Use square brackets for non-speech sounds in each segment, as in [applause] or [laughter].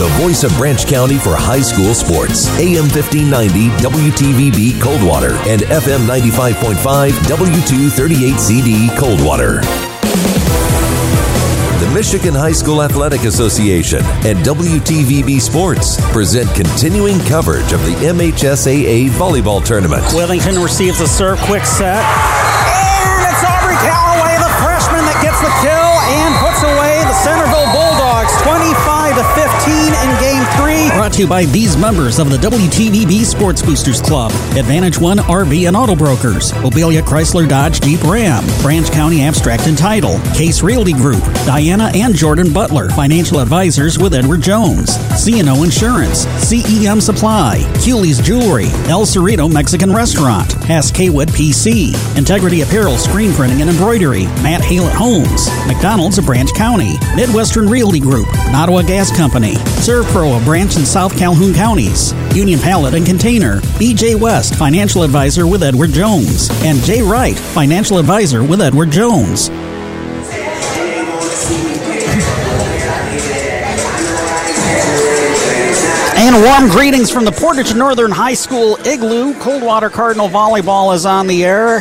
the voice of Branch County for high school sports. AM 1590 WTVB Coldwater and FM 95.5 W238CD Coldwater. The Michigan High School Athletic Association and WTVB Sports present continuing coverage of the MHSAA volleyball tournament. Wellington receives a serve, quick set. And it's Aubrey Calloway, the freshman, that gets the kill and puts away the Centerville Bulldogs 25 to 15 in game three. Brought to you by these members of the WTVB Sports Boosters Club, Advantage One RV and Auto Brokers, Mobilia Chrysler Dodge Jeep Ram, Branch County Abstract and Title, Case Realty Group, Diana and Jordan Butler, Financial Advisors with Edward Jones, CNO Insurance, CEM Supply, Cooley's Jewelry, El Cerrito Mexican Restaurant, Hass PC, Integrity Apparel Screen Printing and Embroidery, Matt Hale Halett Homes, McDonald's of Branch County, Midwestern Realty Group, Nottawa Gas Company, ServPro of Branch in South Calhoun Counties, Union Pallet and Container, BJ West, Financial Advisor with Edward Jones, and Jay Wright, Financial Advisor with Edward Jones. And warm greetings from the Portage Northern High School Igloo. Coldwater Cardinal Volleyball is on the air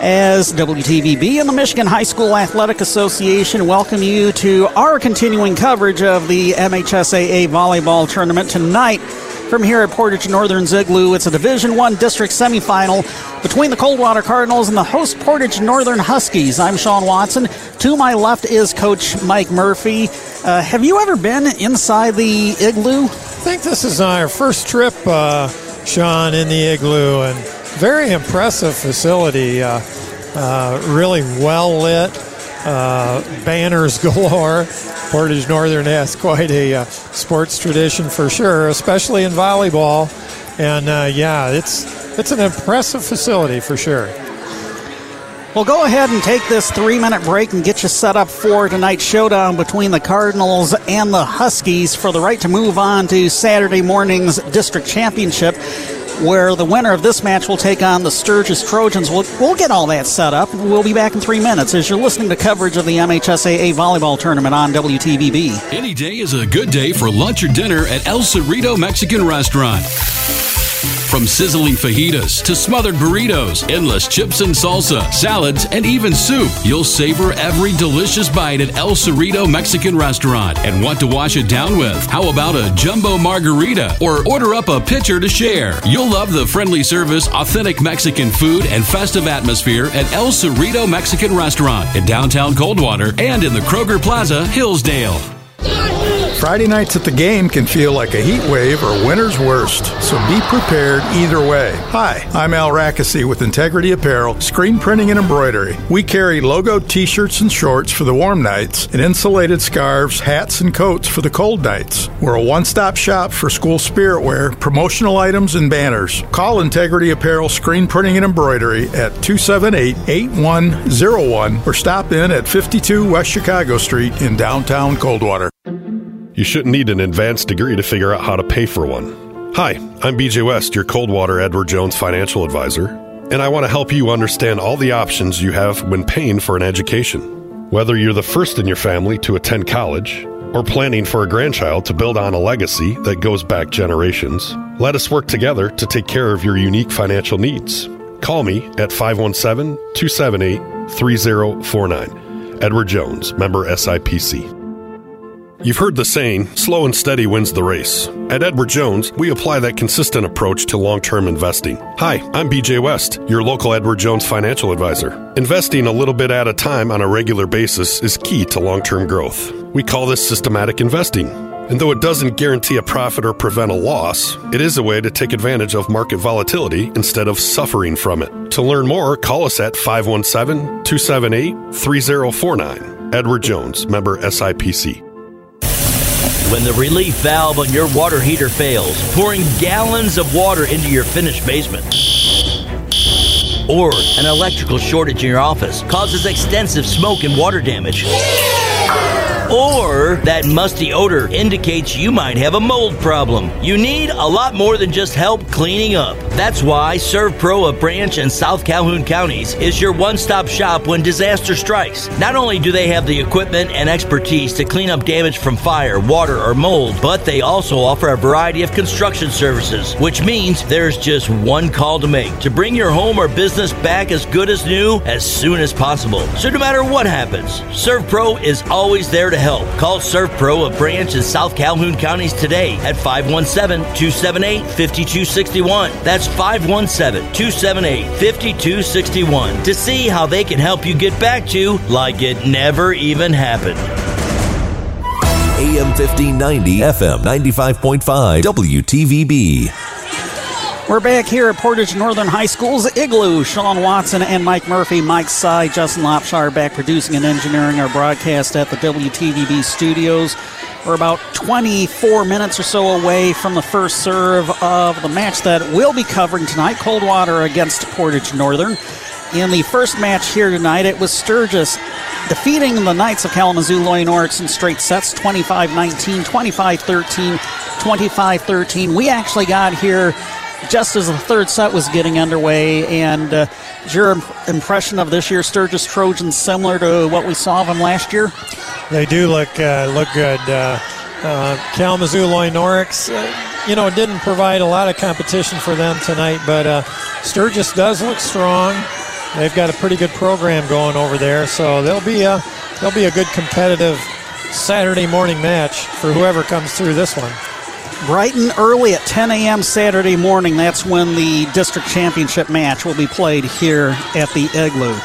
as WTVB and the Michigan High School Athletic Association welcome you to our continuing coverage of the MHSAA volleyball tournament tonight from here at Portage Northern Igloo. It's a Division One district semifinal between the Coldwater Cardinals and the host Portage Northern Huskies. I'm Sean Watson. To my left is Coach Mike Murphy. Uh, have you ever been inside the Igloo? I think this is our first trip, uh, Sean, in the Igloo, and very impressive facility. Uh, uh, really well lit, uh, banners [laughs] galore. Portage Northern has quite a uh, sports tradition for sure, especially in volleyball. And uh, yeah, it's it's an impressive facility for sure. Well, go ahead and take this three minute break and get you set up for tonight's showdown between the Cardinals and the Huskies for the right to move on to Saturday morning's district championship where the winner of this match will take on the Sturgis Trojans. We'll, we'll get all that set up. We'll be back in three minutes as you're listening to coverage of the MHSAA volleyball tournament on WTVB. Any day is a good day for lunch or dinner at El Cerrito Mexican Restaurant. From sizzling fajitas to smothered burritos, endless chips and salsa, salads, and even soup, you'll savor every delicious bite at El Cerrito Mexican Restaurant. And want to wash it down with? How about a jumbo margarita or order up a pitcher to share? You'll love the friendly service, authentic Mexican food, and festive atmosphere at El Cerrito Mexican Restaurant in downtown Coldwater and in the Kroger Plaza, Hillsdale. Friday nights at the game can feel like a heat wave or winter's worst, so be prepared either way. Hi, I'm Al Rackesee with Integrity Apparel, screen printing and embroidery. We carry logo t shirts and shorts for the warm nights and insulated scarves, hats, and coats for the cold nights. We're a one stop shop for school spirit wear, promotional items, and banners. Call Integrity Apparel, screen printing and embroidery at 278 8101 or stop in at 52 West Chicago Street in downtown Coldwater. You shouldn't need an advanced degree to figure out how to pay for one. Hi, I'm BJ West, your Coldwater Edward Jones financial advisor, and I want to help you understand all the options you have when paying for an education. Whether you're the first in your family to attend college or planning for a grandchild to build on a legacy that goes back generations, let us work together to take care of your unique financial needs. Call me at 517 278 3049. Edward Jones, member SIPC. You've heard the saying, slow and steady wins the race. At Edward Jones, we apply that consistent approach to long term investing. Hi, I'm BJ West, your local Edward Jones financial advisor. Investing a little bit at a time on a regular basis is key to long term growth. We call this systematic investing. And though it doesn't guarantee a profit or prevent a loss, it is a way to take advantage of market volatility instead of suffering from it. To learn more, call us at 517 278 3049. Edward Jones, member SIPC. When the relief valve on your water heater fails, pouring gallons of water into your finished basement. Or an electrical shortage in your office causes extensive smoke and water damage. Or that musty odor indicates you might have a mold problem. You need a lot more than just help cleaning up. That's why ServPro of Branch and South Calhoun counties is your one stop shop when disaster strikes. Not only do they have the equipment and expertise to clean up damage from fire, water, or mold, but they also offer a variety of construction services, which means there's just one call to make to bring your home or business back as good as new as soon as possible. So no matter what happens, ServPro is always there to help. Call ServPro of Branch in South Calhoun counties today at 517 278 5261. That's 517 278 5261 to see how they can help you get back to like it never even happened. AM 1590, FM 95.5, WTVB. We're back here at Portage Northern High School's Igloo. Sean Watson and Mike Murphy, Mike Sy, Justin Lopshire back producing and engineering our broadcast at the WTVB studios. We're about 24 minutes or so away from the first serve of the match that we'll be covering tonight Coldwater against Portage Northern. In the first match here tonight, it was Sturgis defeating the Knights of Kalamazoo Loy Norrix in straight sets 25 19, 25 13, 25 13. We actually got here just as the third set was getting underway. And uh, is your impression of this year's Sturgis Trojans similar to what we saw of them last year? They do look uh, look good. Uh, uh Kalamazoo Loy Norrix, uh, you know, didn't provide a lot of competition for them tonight, but uh, Sturgis does look strong. They've got a pretty good program going over there, so they'll be a they'll be a good competitive Saturday morning match for whoever comes through this one bright and early at 10 a.m. Saturday morning. That's when the district championship match will be played here at the Igloo.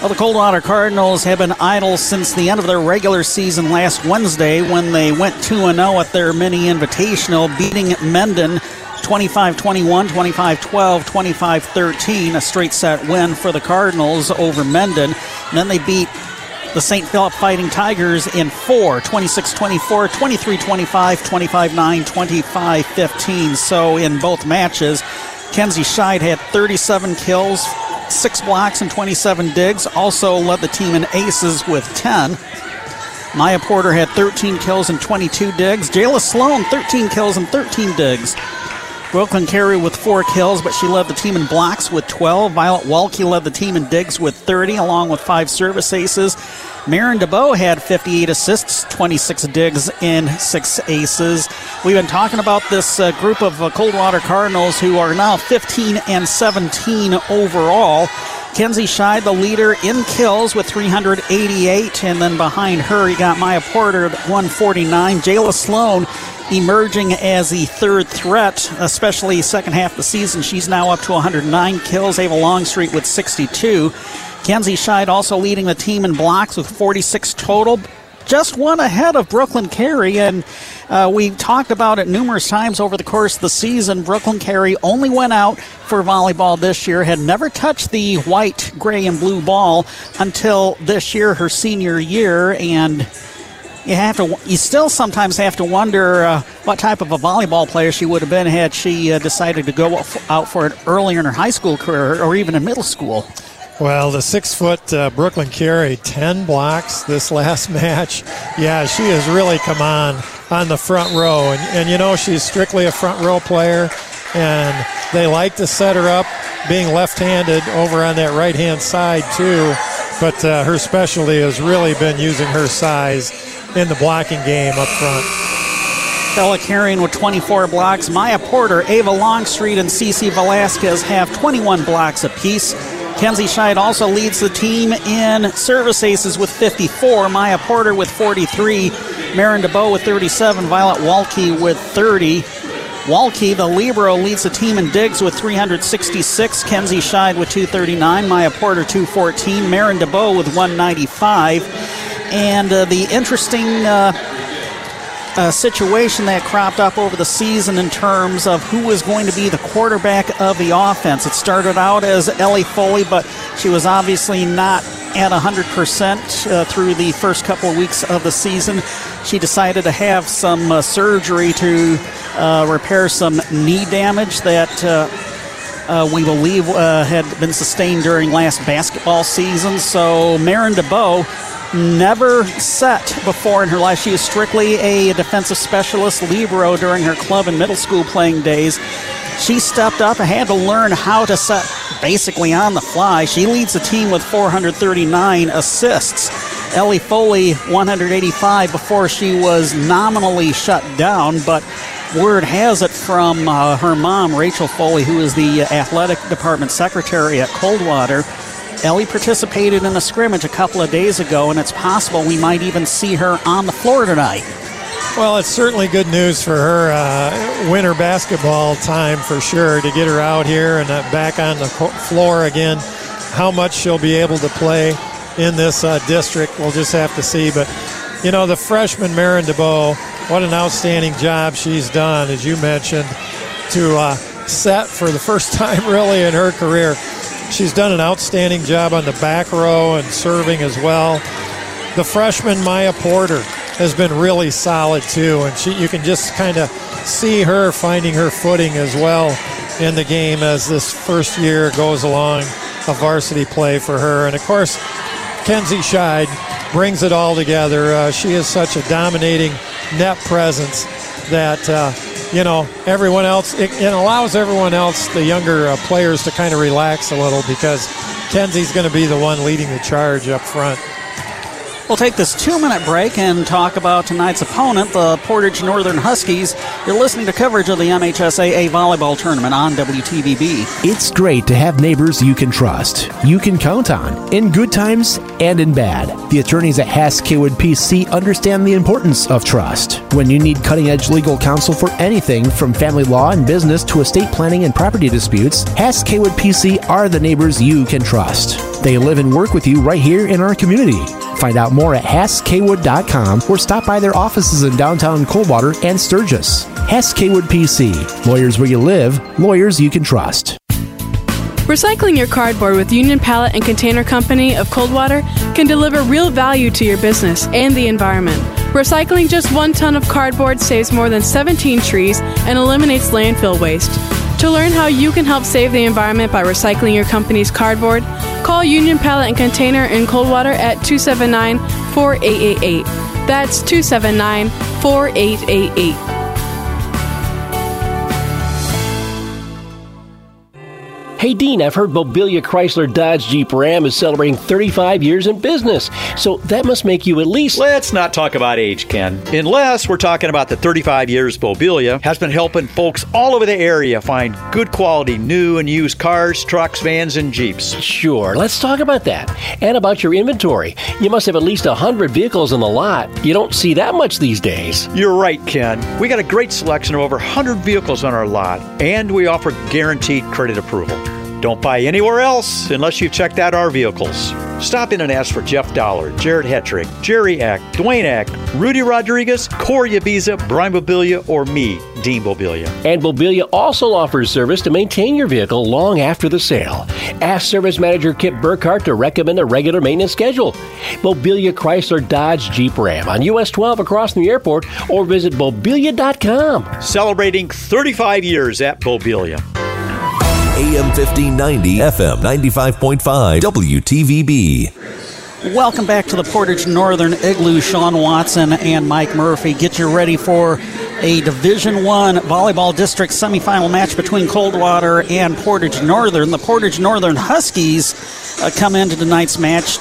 Well, the Coldwater Cardinals have been idle since the end of their regular season last Wednesday when they went 2 0 at their mini invitational, beating Mendon 25 21, 25 12, 25 13, a straight set win for the Cardinals over Mendon. And then they beat the St. Philip Fighting Tigers in four 26 24, 23 25, 25 9, 25 15. So in both matches, Kenzie Scheid had 37 kills, six blocks, and 27 digs. Also led the team in aces with 10. Maya Porter had 13 kills and 22 digs. Jayla Sloan, 13 kills and 13 digs. Brooklyn Carey with four kills, but she led the team in blocks with 12. Violet Walke led the team in digs with 30, along with five service aces. Marin DeBow had 58 assists, 26 digs, and six aces. We've been talking about this uh, group of uh, Coldwater Cardinals who are now 15 and 17 overall. Kenzie Scheid, the leader in kills with 388, and then behind her, you got Maya Porter at 149. Jayla Sloan emerging as the third threat, especially second half of the season. She's now up to 109 kills. Ava Longstreet with 62. Kenzie Scheid also leading the team in blocks with 46 total. Just one ahead of Brooklyn Carey, and uh, we talked about it numerous times over the course of the season. Brooklyn Carey only went out for volleyball this year, had never touched the white, gray, and blue ball until this year, her senior year, and you have to you still sometimes have to wonder uh, what type of a volleyball player she would have been had she uh, decided to go out for it earlier in her high school career or even in middle school. Well, the six foot uh, Brooklyn Carey, 10 blocks this [laughs] last match. Yeah, she has really come on on the front row. And, and you know, she's strictly a front row player, and they like to set her up being left handed over on that right hand side, too. But uh, her specialty has really been using her size in the blocking game up front. Bella Carrion with 24 blocks. Maya Porter, Ava Longstreet, and Cece Velasquez have 21 blocks apiece. Kenzie Scheid also leads the team in service aces with 54. Maya Porter with 43. Marin DeBow with 37. Violet Walke with 30. Walke, the Libero, leads the team in digs with 366. Kenzie Scheid with 239. Maya Porter 214. Marin DeBow with 195. And uh, the interesting uh, uh, situation that cropped up over the season in terms of who was going to be the quarterback of the offense. It started out as Ellie Foley, but she was obviously not at 100% uh, through the first couple of weeks of the season. She decided to have some uh, surgery to uh, repair some knee damage that. Uh, we believe uh, had been sustained during last basketball season. So Marin DeBow never set before in her life. She is strictly a defensive specialist libero during her club and middle school playing days. She stepped up and had to learn how to set basically on the fly. She leads the team with 439 assists. Ellie Foley, 185 before she was nominally shut down, but word has it from uh, her mom, Rachel Foley, who is the athletic department secretary at Coldwater. Ellie participated in a scrimmage a couple of days ago, and it's possible we might even see her on the floor tonight. Well, it's certainly good news for her. Uh, winter basketball time for sure to get her out here and uh, back on the floor again. How much she'll be able to play in this uh, district, we'll just have to see. But, you know, the freshman Marin DeBow, what an outstanding job she's done, as you mentioned, to uh, set for the first [laughs] time really in her career. She's done an outstanding job on the back row and serving as well. The freshman Maya Porter has been really solid too, and she you can just kind of see her finding her footing as well in the game as this first year goes along a varsity play for her. And of course, Kenzie Scheid brings it all together. Uh, she is such a dominating net presence that. Uh, you know, everyone else, it, it, allows everyone else, the younger uh, players, to kind of relax a little because Kenzie's going to be the one leading the charge up front. We'll take this two minute break and talk about tonight's opponent, the Portage Northern Huskies. You're listening to coverage of the MHSAA volleyball tournament on WTVB. It's great to have neighbors you can trust, you can count on, in good times and in bad. The attorneys at Hass Kaywood PC understand the importance of trust. When you need cutting edge legal counsel for anything from family law and business to estate planning and property disputes, Hass Kaywood PC are the neighbors you can trust. They live and work with you right here in our community. Find out more at HassKaywood.com or stop by their offices in downtown Coldwater and Sturgis. Hess Kaywood PC. Lawyers where you live, lawyers you can trust. Recycling your cardboard with Union Pallet and Container Company of Coldwater can deliver real value to your business and the environment. Recycling just one ton of cardboard saves more than 17 trees and eliminates landfill waste. To learn how you can help save the environment by recycling your company's cardboard, call Union Pallet and Container in Coldwater at 279 4888. That's 279 4888. Hey, Dean, I've heard Mobilia Chrysler Dodge Jeep Ram is celebrating 35 years in business. So that must make you at least. Let's not talk about age, Ken. Unless we're talking about the 35 years Mobilia has been helping folks all over the area find good quality new and used cars, trucks, vans, and Jeeps. Sure, let's talk about that. And about your inventory. You must have at least 100 vehicles in the lot. You don't see that much these days. You're right, Ken. We got a great selection of over 100 vehicles on our lot, and we offer guaranteed credit approval. Don't buy anywhere else unless you've checked out our vehicles. Stop in and ask for Jeff Dollar, Jared Hetrick, Jerry Eck, Dwayne Eck, Rudy Rodriguez, Corey Abiza, Brian Mobilia, or me, Dean Mobilia. And Mobilia also offers service to maintain your vehicle long after the sale. Ask Service Manager Kip Burkhart to recommend a regular maintenance schedule. Mobilia Chrysler Dodge Jeep Ram on US 12 across from the airport or visit mobilia.com. Celebrating 35 years at Mobilia. AM 1590, FM 95.5, WTVB. Welcome back to the Portage Northern Igloo. Sean Watson and Mike Murphy get you ready for a Division One volleyball district semifinal match between Coldwater and Portage Northern. The Portage Northern Huskies uh, come into tonight's match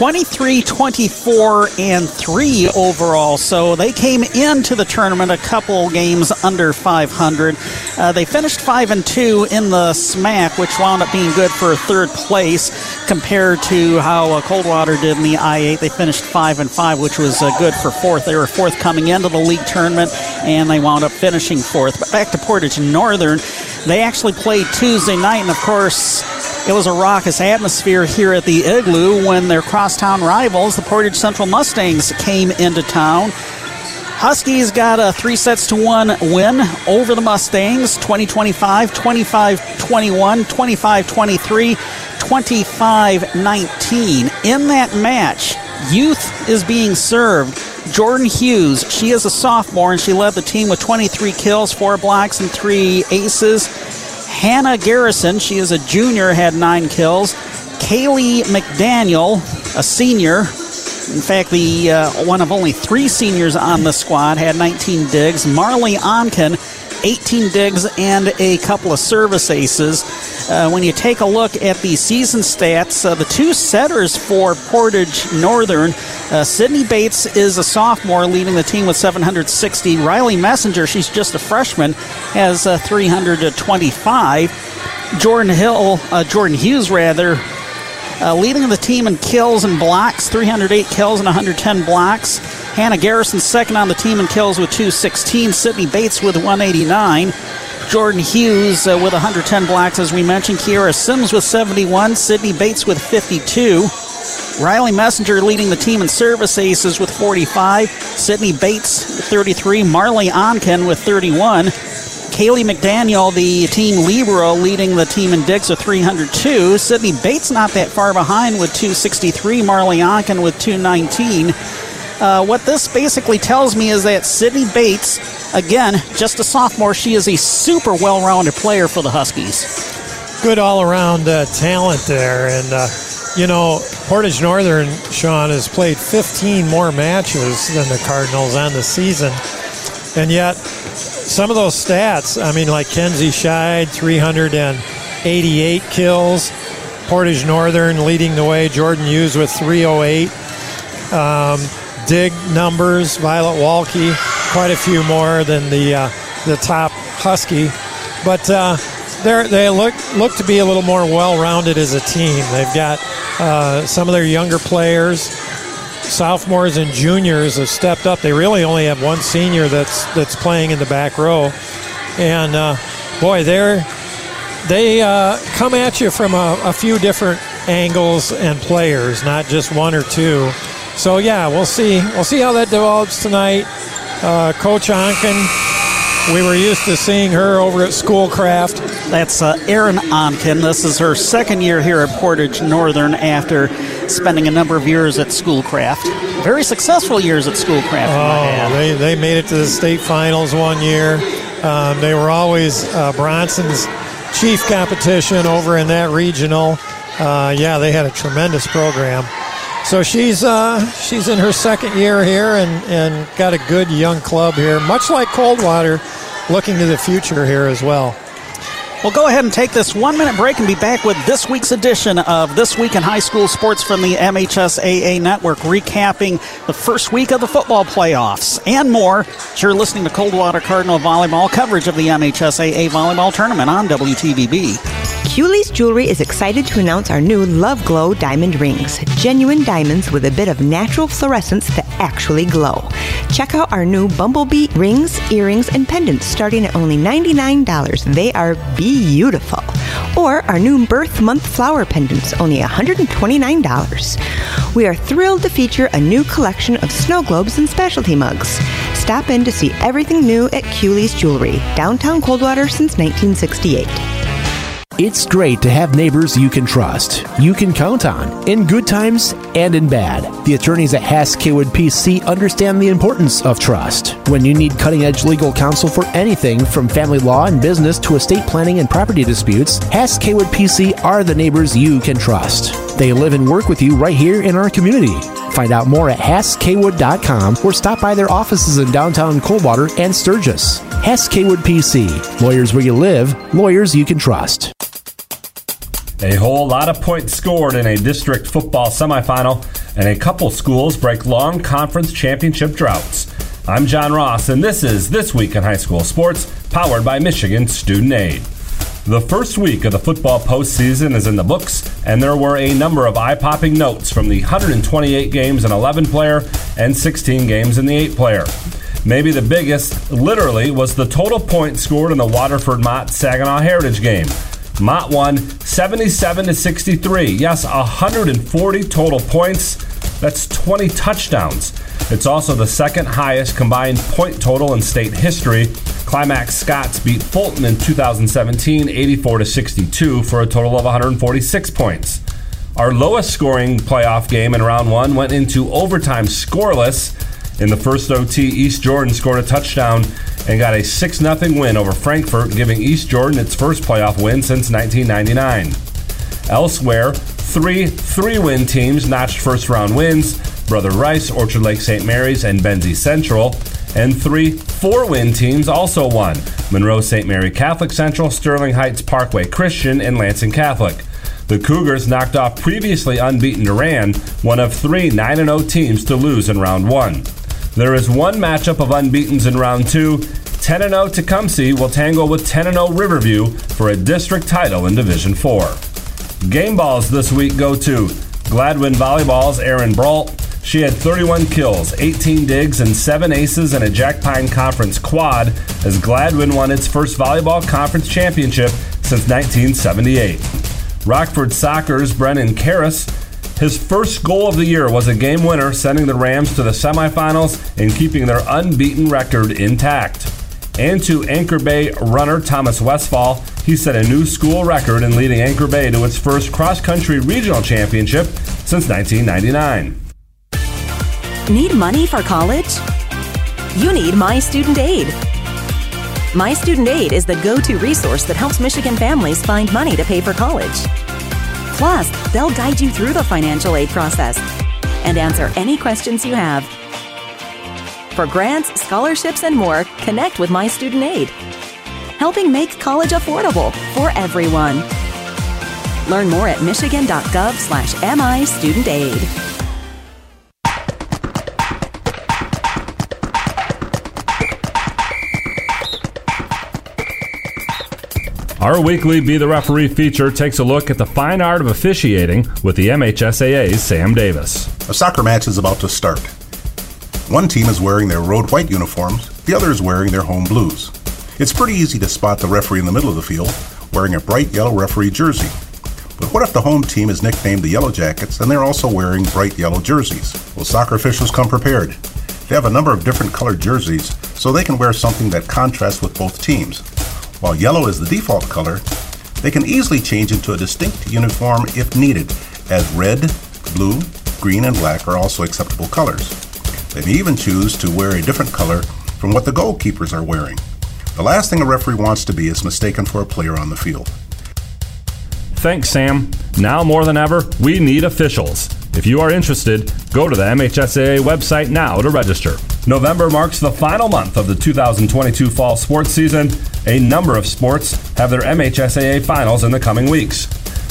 23 24 and 3 overall. So they came into the tournament a couple games under 500. Uh, they finished 5 and 2 in the SMAC, which wound up being good for third place compared to how uh, Coldwater did in the I8. They finished 5 and 5, which was uh, good for fourth. They were fourth coming into the league tournament, and they wound up finishing fourth. But back to Portage Northern, they actually played Tuesday night, and of course, it was a raucous atmosphere here at the Igloo when their crosstown rivals, the Portage Central Mustangs, came into town. Huskies got a three sets to one win over the Mustangs 2025, 25 21, 25 23, 25 19. In that match, youth is being served. Jordan Hughes, she is a sophomore and she led the team with 23 kills, four blocks, and three aces. Hannah Garrison, she is a junior, had nine kills. Kaylee McDaniel, a senior, In fact, the uh, one of only three seniors on the squad had 19 digs. Marley Onken 18 digs and a couple of service aces. Uh, when you take a look at the season stats, uh, the two setters for Portage Northern, uh, Sydney Bates is a sophomore leading the team with 760. Riley Messenger, she's just a freshman, has uh, 325. Jordan Hill, uh, Jordan Hughes rather, uh, leading the team in kills and blocks, 308 kills and 110 blocks. Hannah Garrison second on the team in kills with 216. Sydney Bates with 189. Jordan Hughes uh, with 110 blocks, as we mentioned. Kiara Sims with 71. Sydney Bates with 52. Riley Messenger leading the team in service aces with 45. Sydney Bates 33. Marley Onken with 31. Kaylee McDaniel, the team libero, leading the team in digs with 302. Sydney Bates not that far behind with 263. Marley Onken with 219. Uh, what this basically tells me is that Sydney Bates, again, just a sophomore, she is a super well rounded player for the Huskies. Good all around uh, talent there. And, uh, you know, Portage Northern, Sean, has played 15 more matches than the Cardinals on the season. And yet, some of those stats, I mean, like Kenzie Scheid, 388 kills. Portage Northern leading the way. Jordan Hughes with 308. Um, dig numbers. Violet Walke, quite a few more than the uh, the top Husky, but uh, they look look to be a little more well-rounded as a team. They've got uh, some of their younger players, sophomores and juniors have stepped up. They really only have one senior that's that's playing in the back row, and uh, boy, they're they uh, come at you from a, a few different angles and players, not just one or two. So yeah, we'll see. We'll see how that develops tonight. Uh, Coach Onken, we were used to seeing her over at Schoolcraft. That's uh, Erin Onken. This is her second year here at Portage Northern after spending a number of years at Schoolcraft. Very successful years at Schoolcraft. Oh, they, they made it to the state finals one year. Um, they were always uh, Bronson's chief competition over in that regional. Uh, yeah, they had a tremendous program. So she's uh, she's in her second year here and, and got a good young club here, much like Coldwater, looking to the future here as well. We'll go ahead and take this one minute break and be back with this week's edition of This Week in High School Sports from the MHSAA Network, recapping the first week of the football playoffs and more. You're listening to Coldwater Cardinal Volleyball coverage of the MHSAA Volleyball Tournament on WTVB. Cooley's Jewelry is excited to announce our new Love Glow diamond rings. Genuine diamonds with a bit of natural fluorescence that actually glow. Check out our new Bumblebee rings, earrings, and pendants starting at only $99. They are beautiful. Or our new birth month flower pendants, only $129. We are thrilled to feature a new collection of snow globes and specialty mugs. Stop in to see everything new at Cooley's Jewelry, downtown Coldwater since 1968. It's great to have neighbors you can trust, you can count on, in good times and in bad. The attorneys at Hass Kaywood PC understand the importance of trust. When you need cutting edge legal counsel for anything from family law and business to estate planning and property disputes, Hass Kaywood PC are the neighbors you can trust. They live and work with you right here in our community. Find out more at HassKaywood.com or stop by their offices in downtown Coldwater and Sturgis. Hess Kaywood PC. Lawyers where you live, lawyers you can trust. A whole lot of points scored in a district football semifinal, and a couple schools break long conference championship droughts. I'm John Ross, and this is This Week in High School Sports, powered by Michigan Student Aid. The first week of the football postseason is in the books, and there were a number of eye popping notes from the 128 games in 11 player and 16 games in the 8 player. Maybe the biggest, literally, was the total points scored in the Waterford Mott Saginaw Heritage game. Mott won 77 to 63. Yes, 140 total points. That's 20 touchdowns. It's also the second highest combined point total in state history. Climax Scotts beat Fulton in 2017 84 to 62 for a total of 146 points. Our lowest scoring playoff game in round 1 went into overtime scoreless. In the first OT, East Jordan scored a touchdown and got a 6 0 win over Frankfort, giving East Jordan its first playoff win since 1999. Elsewhere, three three win teams notched first round wins. Brother Rice, Orchard Lake St. Mary's, and Benzie Central. And three four win teams also won Monroe St. Mary Catholic Central, Sterling Heights Parkway Christian, and Lansing Catholic. The Cougars knocked off previously unbeaten Durand, one of three 9 0 teams to lose in round one. There is one matchup of unbeatens in round two. 10 0 Tecumseh will tangle with 10 0 Riverview for a district title in Division 4. Game balls this week go to Gladwin Volleyball's Aaron Brault. She had 31 kills, 18 digs, and 7 aces in a Jack Pine Conference quad as Gladwin won its first volleyball conference championship since 1978. Rockford Soccer's Brennan Karras. His first goal of the year was a game winner, sending the Rams to the semifinals and keeping their unbeaten record intact. And to Anchor Bay runner Thomas Westfall, he set a new school record in leading Anchor Bay to its first cross country regional championship since 1999. Need money for college? You need My Student Aid. My Student Aid is the go to resource that helps Michigan families find money to pay for college. Plus, they'll guide you through the financial aid process and answer any questions you have. For grants, scholarships, and more, connect with My Student Aid, helping make college affordable for everyone. Learn more at michigan.gov slash MI Student Aid. Our weekly Be the Referee feature takes a look at the fine art of officiating with the MHSAA's Sam Davis. A soccer match is about to start. One team is wearing their road white uniforms, the other is wearing their home blues. It's pretty easy to spot the referee in the middle of the field wearing a bright yellow referee jersey. But what if the home team is nicknamed the Yellow Jackets and they're also wearing bright yellow jerseys? Well, soccer officials come prepared. They have a number of different colored jerseys so they can wear something that contrasts with both teams. While yellow is the default color, they can easily change into a distinct uniform if needed, as red, blue, green, and black are also acceptable colors. They may even choose to wear a different color from what the goalkeepers are wearing. The last thing a referee wants to be is mistaken for a player on the field. Thanks, Sam. Now more than ever, we need officials. If you are interested, go to the MHSAA website now to register. November marks the final month of the 2022 fall sports season. A number of sports have their MHSAA finals in the coming weeks.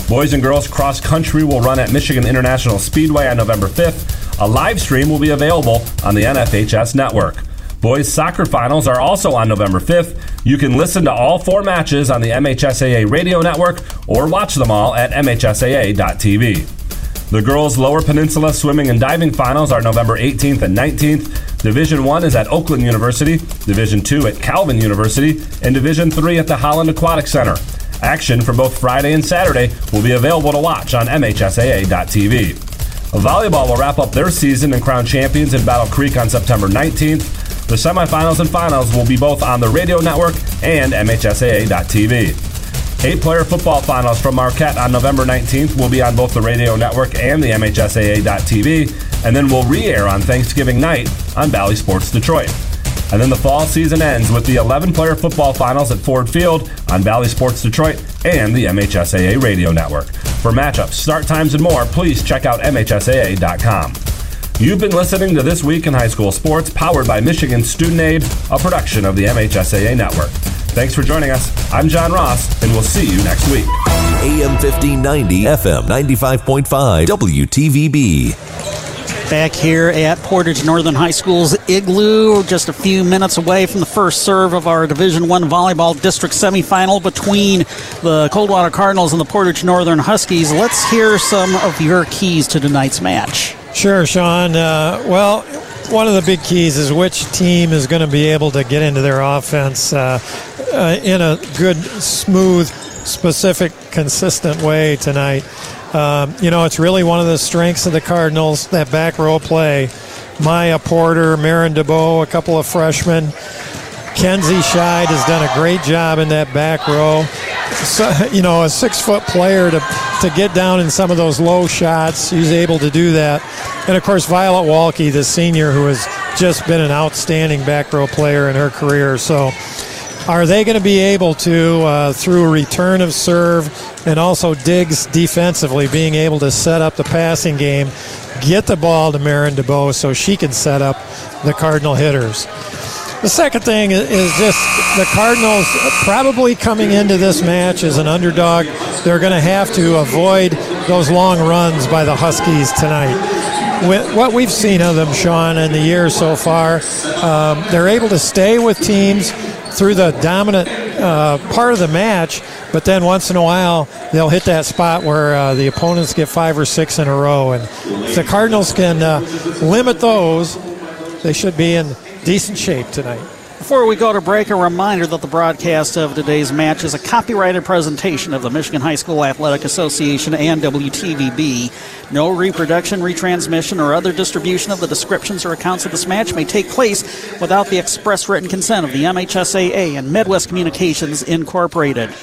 Boys and girls cross country will run at Michigan International Speedway on November 5th. A live stream will be available on the NFHS network. Boys soccer finals are also on November 5th. You can listen to all four matches on the MHSAA radio network or watch them all at MHSAA.tv. The girls' Lower Peninsula swimming and diving finals are November 18th and 19th. Division 1 is at Oakland University, Division 2 at Calvin University, and Division 3 at the Holland Aquatic Center. Action from both Friday and Saturday will be available to watch on MHSAA.tv. Volleyball will wrap up their season and crown champions in Battle Creek on September 19th. The semifinals and finals will be both on the radio network and MHSAA.tv. Eight player football finals from Marquette on November 19th will be on both the radio network and the MHSAA.tv, and then will re air on Thanksgiving night on Bally Sports Detroit. And then the fall season ends with the 11 player football finals at Ford Field on Bally Sports Detroit and the MHSAA radio network. For matchups, start times, and more, please check out MHSAA.com. You've been listening to This Week in High School Sports, powered by Michigan Student Aid, a production of the MHSAA Network. Thanks for joining us. I'm John Ross, and we'll see you next week. AM 1590, FM 95.5, WTVB. Back here at Portage Northern High School's Igloo, just a few minutes away from the first serve of our Division One volleyball district semifinal between the Coldwater Cardinals and the Portage Northern Huskies. Let's hear some of your keys to tonight's match. Sure, Sean. Uh, well, one of the big keys is which team is going to be able to get into their offense uh, uh, in a good, smooth, specific, consistent way tonight. Um, you know, it's really one of the strengths of the Cardinals, that back row play. Maya Porter, Marin DeBow, a couple of freshmen. Kenzie Scheid has done a great job in that back row. [laughs] You know, a six foot player to, to get down in some of those low shots, he's able to do that. And of course, Violet Walke, the senior, who has just been an outstanding back row player in her career. So, are they going to be able to, uh, through a return of serve and also digs defensively, being able to set up the passing game, get the ball to Marin DeBow so she can set up the Cardinal hitters. The second thing is just the Cardinals probably coming into this match as an underdog. They're going to have to avoid those long runs by the Huskies tonight. With what we've seen of them, Sean, in the year so far, um, they're able to stay with teams through the dominant uh, part of the match, but then once in a while they'll hit that spot where uh, the opponents get five or six in a row. And if the Cardinals can uh, limit those, they should be in decent shape tonight. Before we go to break, a reminder that the broadcast of today's match is a copyrighted presentation of the Michigan High School Athletic Association and WTVB. No reproduction, retransmission, or other distribution of the descriptions or accounts of this match may take place without the express written consent of the MHSAA and Midwest Communications Incorporated.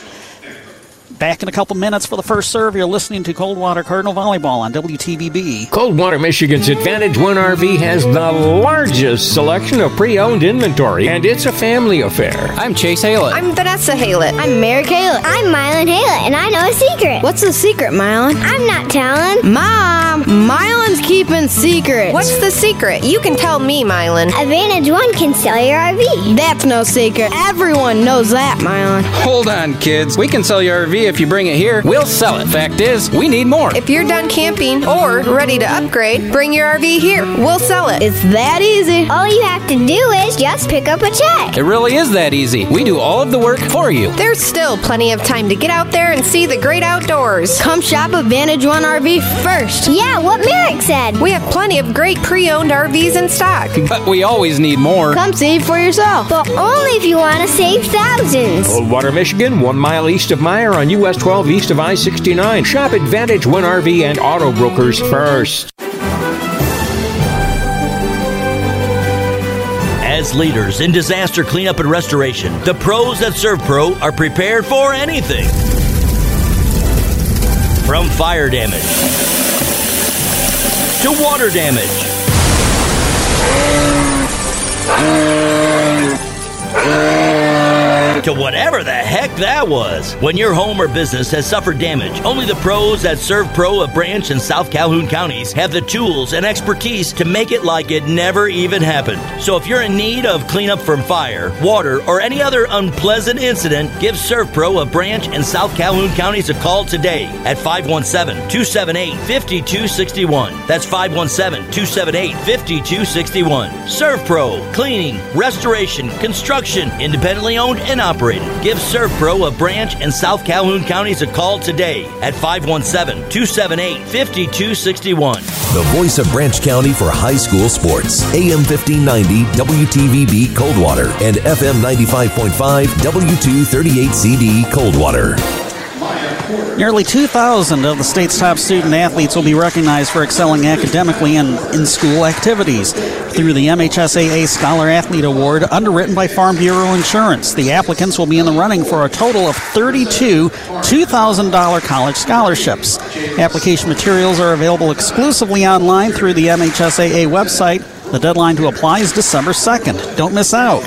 Back in a couple minutes for the first serve. You're listening to Coldwater Cardinal Volleyball on WTVB. Coldwater, Michigan's Advantage One RV has the largest selection of pre owned inventory, and it's a family affair. I'm Chase Haylett. I'm Vanessa Haylett. I'm Mary Haylett. I'm Mylan Haylett, and I know a secret. What's the secret, Mylan? I'm not telling. Mom, Mylan's keeping secrets. What's the secret? You can tell me, Mylan. Advantage One can sell your RV. That's no secret. Everyone knows that, Mylan. Hold on, kids. We can sell your RV if you bring it here. We'll sell it. Fact is, we need more. If you're done camping or ready to upgrade, bring your RV here. We'll sell it. It's that easy. All you have to do is just pick up a check. It really is that easy. We do all of the work for you. There's still plenty of time to get out there and see the great outdoors. Come shop Advantage One RV first. Yeah, what Merrick said. We have plenty of great pre-owned RVs in stock. [laughs] But we always need more. Come see for yourself. But only if you want to save thousands. Coldwater, Michigan, one mile east of Meijer on US 12 east of I 69. Shop Advantage One RV and Auto Brokers first. As leaders in disaster cleanup and restoration, the pros at ServPro are prepared for anything. From fire damage to water damage [laughs] to whatever the heck that was. When your home or business has suffered damage, only the pros at ServPro of Branch and South Calhoun counties have the tools and expertise to make it like it never even happened. So if you're in need of cleanup from fire, water, or any other unpleasant incident, give ServPro of Branch and South Calhoun counties a call today at 517 278 5261. That's 517 278 5261. ServPro, cleaning, restoration, construction, independently owned and operated. Give ServPro of Branch and South Calhoun counties a call today at 517 278 5261. The voice of Branch County for high school sports. AM 1590 WTVB Coldwater and FM 95.5 W238CD Coldwater. Nearly 2,000 of the state's top student athletes will be recognized for excelling academically and in school activities through the MHSAA Scholar Athlete Award, underwritten by Farm Bureau Insurance. The applicants will be in the running for a total of 32 $2,000 college scholarships. Application materials are available exclusively online through the MHSAA website. The deadline to apply is December 2nd. Don't miss out.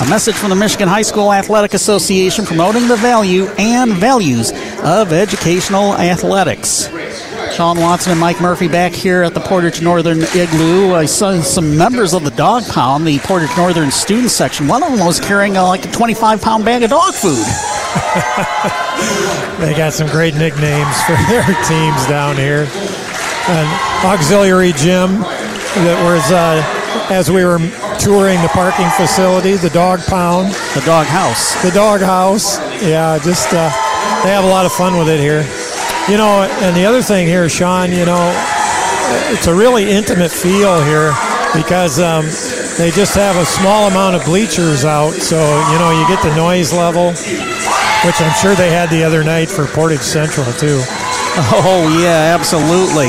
A message from the Michigan High School Athletic Association promoting the value and values of educational athletics. Sean Watson and Mike Murphy back here at the Portage Northern Igloo. I saw some members of the Dog Pound, the Portage Northern student section. One of them was carrying a, like a 25 pound bag of dog food. [laughs] they got some great nicknames for [laughs] their teams down here. An auxiliary gym that was, uh, as we were touring the parking facility, the dog pound. The dog house. The dog house. Yeah, just uh, they have a lot of fun with it here. You know, and the other thing here, Sean, you know, it's a really intimate feel here because um, they just have a small amount of bleachers out, so you know you get the noise level, which I'm sure they had the other night for Portage Central too. [laughs] Oh yeah, absolutely.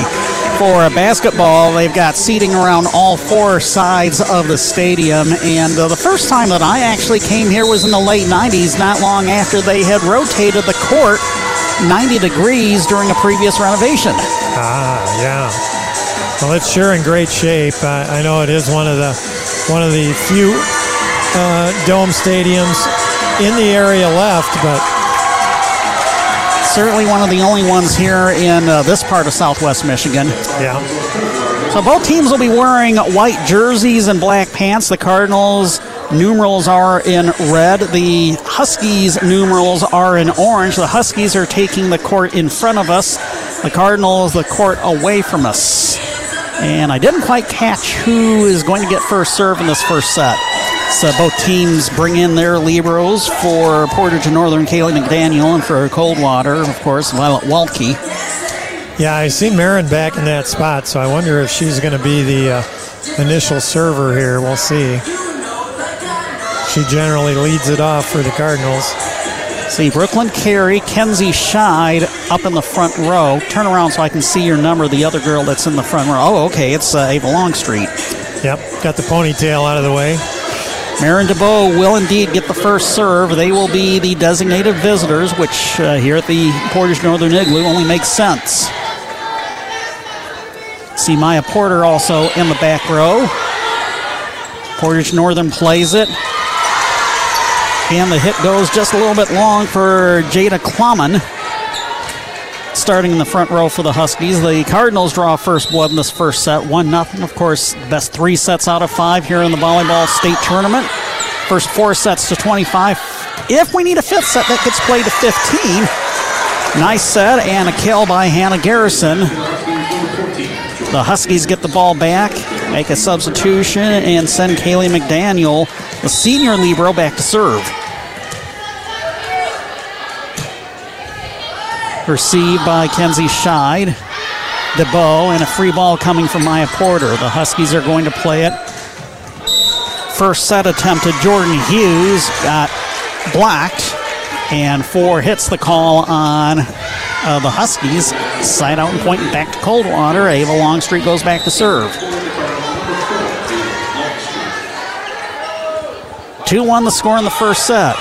For a basketball, they've got seating around all four sides of the stadium. And uh, the first time that I actually came here was in the late 90s, not long after they had rotated the court 90 degrees during a previous renovation. Ah, yeah. Well, it's sure in great shape. I, I know it is one of the one of the few uh, dome stadiums in the area left, but certainly one of the only ones here in uh, this part of southwest Michigan. Yeah. So both teams will be wearing white jerseys and black pants. The Cardinals numerals are in red. The Huskies numerals are in orange. The Huskies are taking the court in front of us. The Cardinals the court away from us. And I didn't quite catch who is going to get first serve in this first set. So both teams bring in their liberos for Portage and Northern Kaylee McDaniel and for Coldwater, of course, Violet Walke. Yeah, I see Marin back in that spot, so I wonder if she's going to be the uh, initial server here. We'll see. She generally leads it off for the Cardinals. See, Brooklyn Carey, Kenzie Scheid up in the front row. Turn around so I can see your number, the other girl that's in the front row. Oh, okay, it's uh, Ava Longstreet. Yep, got the ponytail out of the way. Marin DeBow will indeed get the first serve. They will be the designated visitors, which uh, here at the Portage Northern Igloo only makes sense. See Maya Porter also in the back row. Portage Northern plays it. And the hit goes just a little bit long for Jada Klumman. Starting in the front row for the Huskies. The Cardinals draw first blood in this first set. 1 0. Of course, best three sets out of five here in the volleyball state tournament. First four sets to 25. If we need a fifth set, that gets played to 15. Nice set and a kill by Hannah Garrison. The Huskies get the ball back, make a substitution, and send Kaylee McDaniel, the senior libero, back to serve. Received by Kenzie Scheid. DeBow and a free ball coming from Maya Porter. The Huskies are going to play it. First set attempted, Jordan Hughes got blocked, and four hits the call on uh, the Huskies. Side out and point back to Coldwater. Ava Longstreet goes back to serve. 2 1 the score in the first set.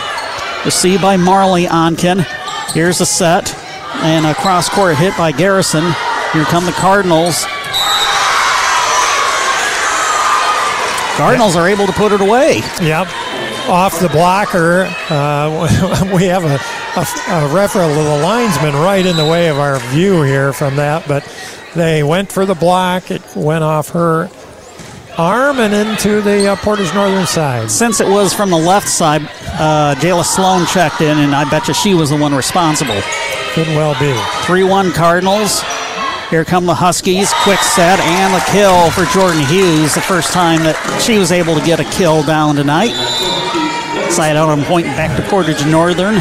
Received by Marley Onken. Here's the set. And a cross court hit by Garrison. Here come the Cardinals. Cardinals are able to put it away. Yep. Off the blocker. Uh, [laughs] we have a, a, a referee, a linesman right in the way of our view here from that, but they went for the block. It went off her arm and into the uh, Portage Northern side. Since it was from the left side, uh, Jayla Sloan checked in, and I bet you she was the one responsible. Could well be. 3 1 Cardinals. Here come the Huskies. Quick set and the kill for Jordan Hughes. The first time that she was able to get a kill down tonight. Side out on point back to Portage Northern.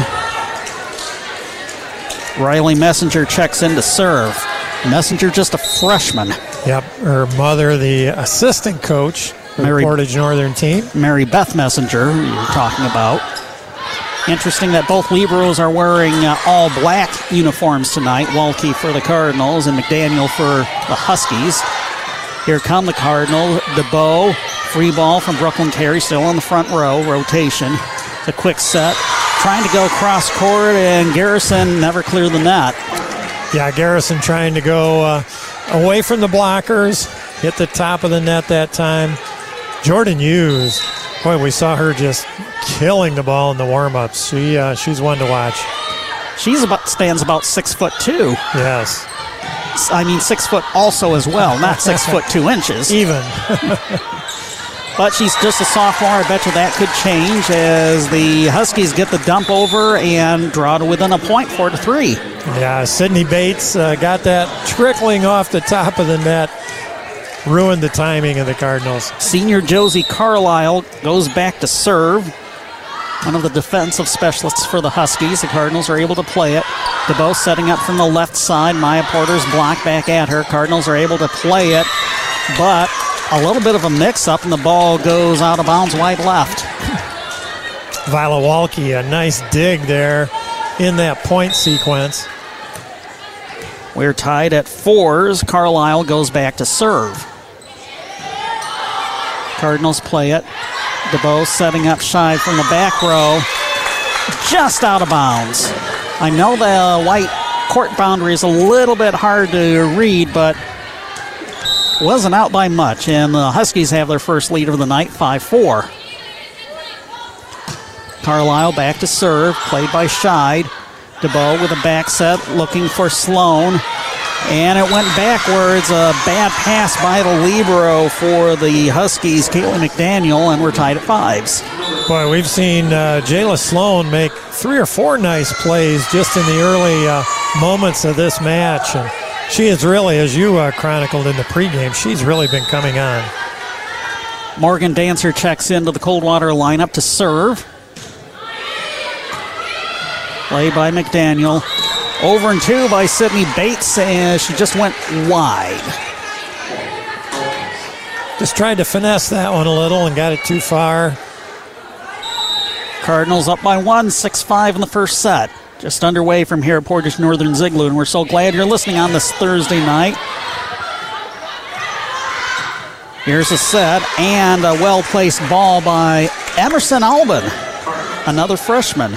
Riley Messenger checks in to serve. Messenger just a freshman. Yep, her mother, the assistant coach Mary- the Portage Northern team. Mary Beth Messenger, you were talking about. Interesting that both liberos are wearing uh, all black uniforms tonight. Walke for the Cardinals and McDaniel for the Huskies. Here come the Cardinals. DeBow, free ball from Brooklyn Carey, still in the front row, rotation. The quick set, trying to go cross court, and Garrison never cleared the net. Yeah, Garrison trying to go uh, away from the blockers, hit the top of the net that time. Jordan Hughes, boy, we saw her just killing the ball in the warm-ups. She uh, she's one to watch. She's about stands about six foot two. Yes, I mean six foot also as well, not six [laughs] foot two inches. even. [laughs] But she's just a sophomore. I bet you that could change as the Huskies get the dump over and draw to within a point, four to three. yeah, Sydney Bates uh, got that trickling off the top of the net, ruined the timing of the Cardinals. Senior Josie Carlisle goes back to serve. One of the defensive specialists for the Huskies. The Cardinals are able to play it. DeBow setting up from the left side. Maya Porter's block back at her. Cardinals are able to play it, but a little bit of a mix up, and the ball goes out of bounds wide left. Viola Walke, a nice dig there in that point sequence. We're tied at fours. Carlisle goes back to serve. Cardinals play it. DeBow setting up Scheid from the back row. Just out of bounds. I know the white court boundary is a little bit hard to read, but wasn't out by much. And the Huskies have their first lead of the night, 5 4. Carlisle back to serve, played by Scheid. DeBow with a back set looking for Sloan. And it went backwards. A bad pass by the Libero for the Huskies, Kaylee McDaniel, and we're tied at fives. Boy, we've seen uh, Jayla Sloan make three or four nice plays just in the early uh, moments of this match. And she is really, as you uh, chronicled in the pregame, she's really been coming on. Morgan Dancer checks into the Coldwater lineup to serve. Play by McDaniel. Over and two by Sydney Bates, and she just went wide. Just tried to finesse that one a little and got it too far. Cardinals up by one, 6 5 in the first set. Just underway from here at Portage Northern Ziegler, and we're so glad you're listening on this Thursday night. Here's a set and a well placed ball by Emerson Albin, another freshman.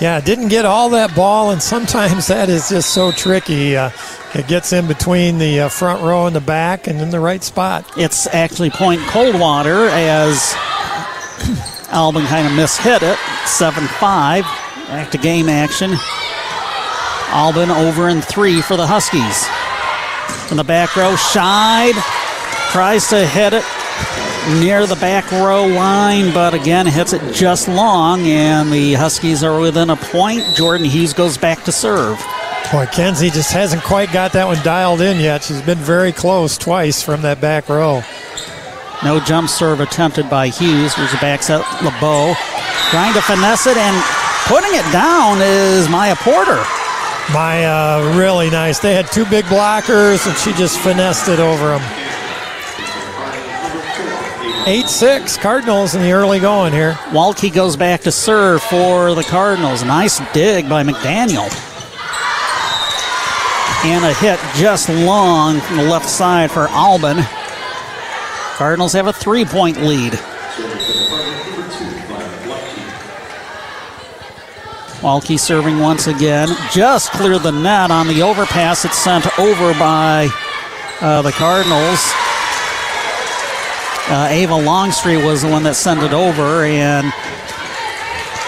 Yeah, didn't get all that ball, and sometimes [laughs] that is just so tricky. Uh, it gets in between the uh, front row and the back and in the right spot. It's actually point Coldwater as Albin kind of mishit it. 7 5. Back to game action. Albin over in three for the Huskies. In the back row, Scheid tries to hit it near the back row line, but again hits it just long, and the Huskies are within a point. Jordan Hughes goes back to serve. Boy, Kenzie just hasn't quite got that one dialed in yet. She's been very close twice from that back row. No jump serve attempted by Hughes. There's a back set. DeBow trying to finesse it and putting it down is Maya Porter. Maya, really nice. They had two big blockers, and she just finessed it over them. 8 6 Cardinals in the early going here. Walke goes back to serve for the Cardinals. Nice dig by McDaniel. And a hit just long from the left side for Albin. Cardinals have a three point lead. Walke serving once again. Just cleared the net on the overpass. It's sent over by uh, the Cardinals. Uh, Ava Longstreet was the one that sent it over, and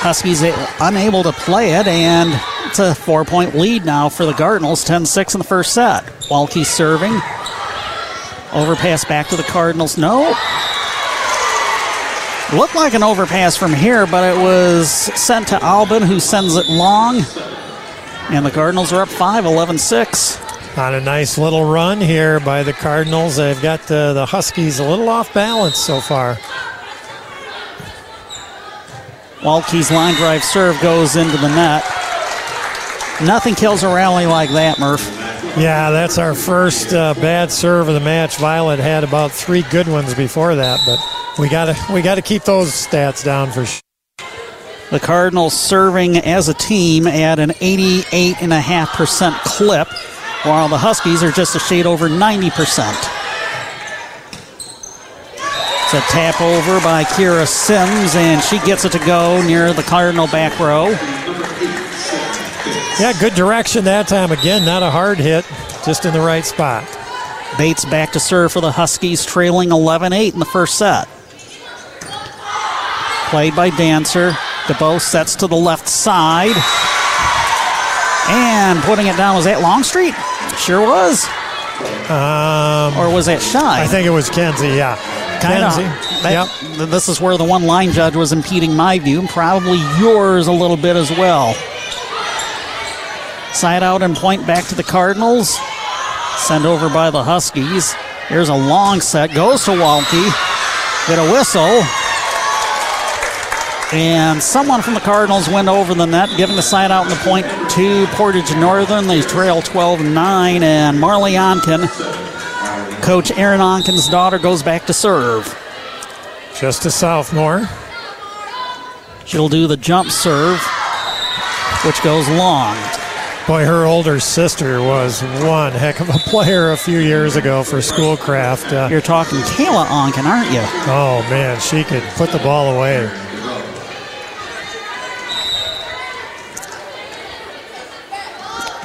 Huskies unable to play it, and it's a four point lead now for the Cardinals, 10 6 in the first set. Walke serving. Overpass back to the Cardinals. No. Looked like an overpass from here, but it was sent to Albin, who sends it long. And the Cardinals are up 5, 11 6. On a nice little run here by the Cardinals. They've got the, the Huskies a little off balance so far. Walke's line drive serve goes into the net. Nothing kills a rally like that, Murph. Yeah, that's our first uh, bad serve of the match. Violet had about three good ones before that, but we gotta we gotta keep those stats down for sure. The Cardinals serving as a team at an 88.5% clip, while the Huskies are just a shade over 90%. It's a tap over by Kira Sims, and she gets it to go near the Cardinal back row. Yeah, good direction that time. Again, not a hard hit, just in the right spot. Bates back to serve for the Huskies, trailing 11 8 in the first set. Played by Dancer. DeBow sets to the left side. And putting it down, was that Longstreet? Sure was. Um, or was it Scheid? I think it was Kenzie, yeah. Kenzie. of. Yep. This is where the one line judge was impeding my view, and probably yours a little bit as well. Side out and point back to the Cardinals. Sent over by the Huskies. Here's a long set. Goes to Walke. Get a whistle. And someone from the Cardinals went over the net, giving the side out and the point to Portage Northern. They trail 12 9. And Marley Onken, Coach Aaron Onken's daughter, goes back to serve. Just a sophomore. She'll do the jump serve, which goes long. Boy, her older sister was one heck of a player a few years ago for Schoolcraft. Uh, You're talking Kayla Onken, aren't you? Oh, man, she could put the ball away.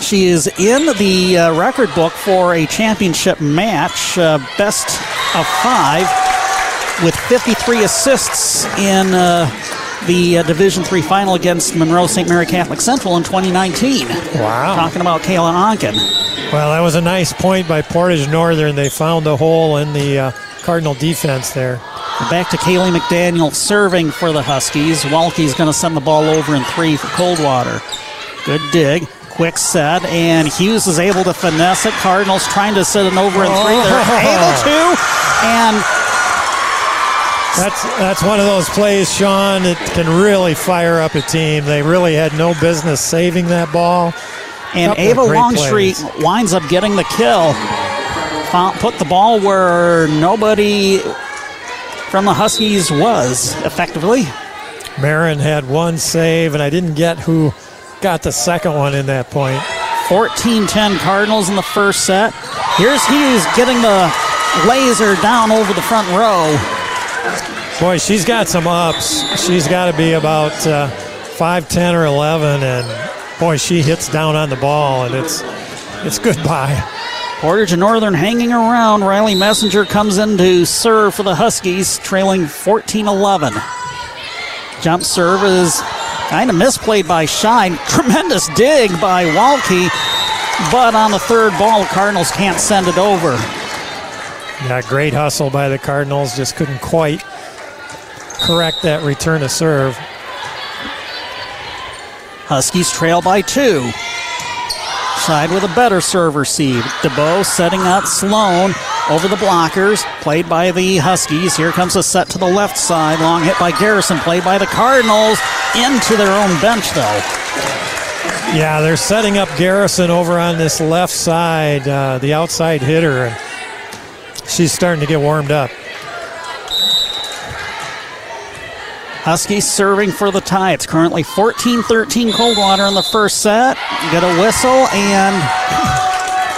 She is in the uh, record book for a championship match, uh, best of five, with 53 assists in uh, the uh, Division Three final against Monroe St. Mary Catholic Central in 2019. Wow. Talking about Kayla Onken. Well, that was a nice point by Portage Northern. They found a hole in the uh, Cardinal defense there. Back to Kaylee McDaniel serving for the Huskies. Walke's going to send the ball over in three for Coldwater. Good dig. Quick set, and Hughes is able to finesse it. Cardinals trying to set an over in three. They're oh. able to, and that's that's one of those plays, Sean. It can really fire up a team. They really had no business saving that ball. And Ava Longstreet plays. winds up getting the kill. Put the ball where nobody from the Huskies was effectively. Marin had one save, and I didn't get who got the second one in that point. 14 10 Cardinals in the first set. Here's Hughes getting the laser down over the front row. Boy, she's got some ups. She's got to be about uh, 5, 10, or 11, and boy, she hits down on the ball, and it's it's goodbye. Portage and Northern hanging around. Riley Messenger comes in to serve for the Huskies, trailing 14 11. Jump serve is kind of misplayed by Scheid. Tremendous dig by Walke, but on the third ball, Cardinals can't send it over. Yeah, great hustle by the Cardinals. Just couldn't quite correct that return to serve. Huskies trail by two. Side with a better serve receive. DeBow setting up Sloan over the blockers. Played by the Huskies. Here comes a set to the left side. Long hit by Garrison. Played by the Cardinals. Into their own bench, though. Yeah, they're setting up Garrison over on this left side, uh, the outside hitter, she's starting to get warmed up. Huskies serving for the tie. It's currently 14 13 Coldwater in the first set. You get a whistle, and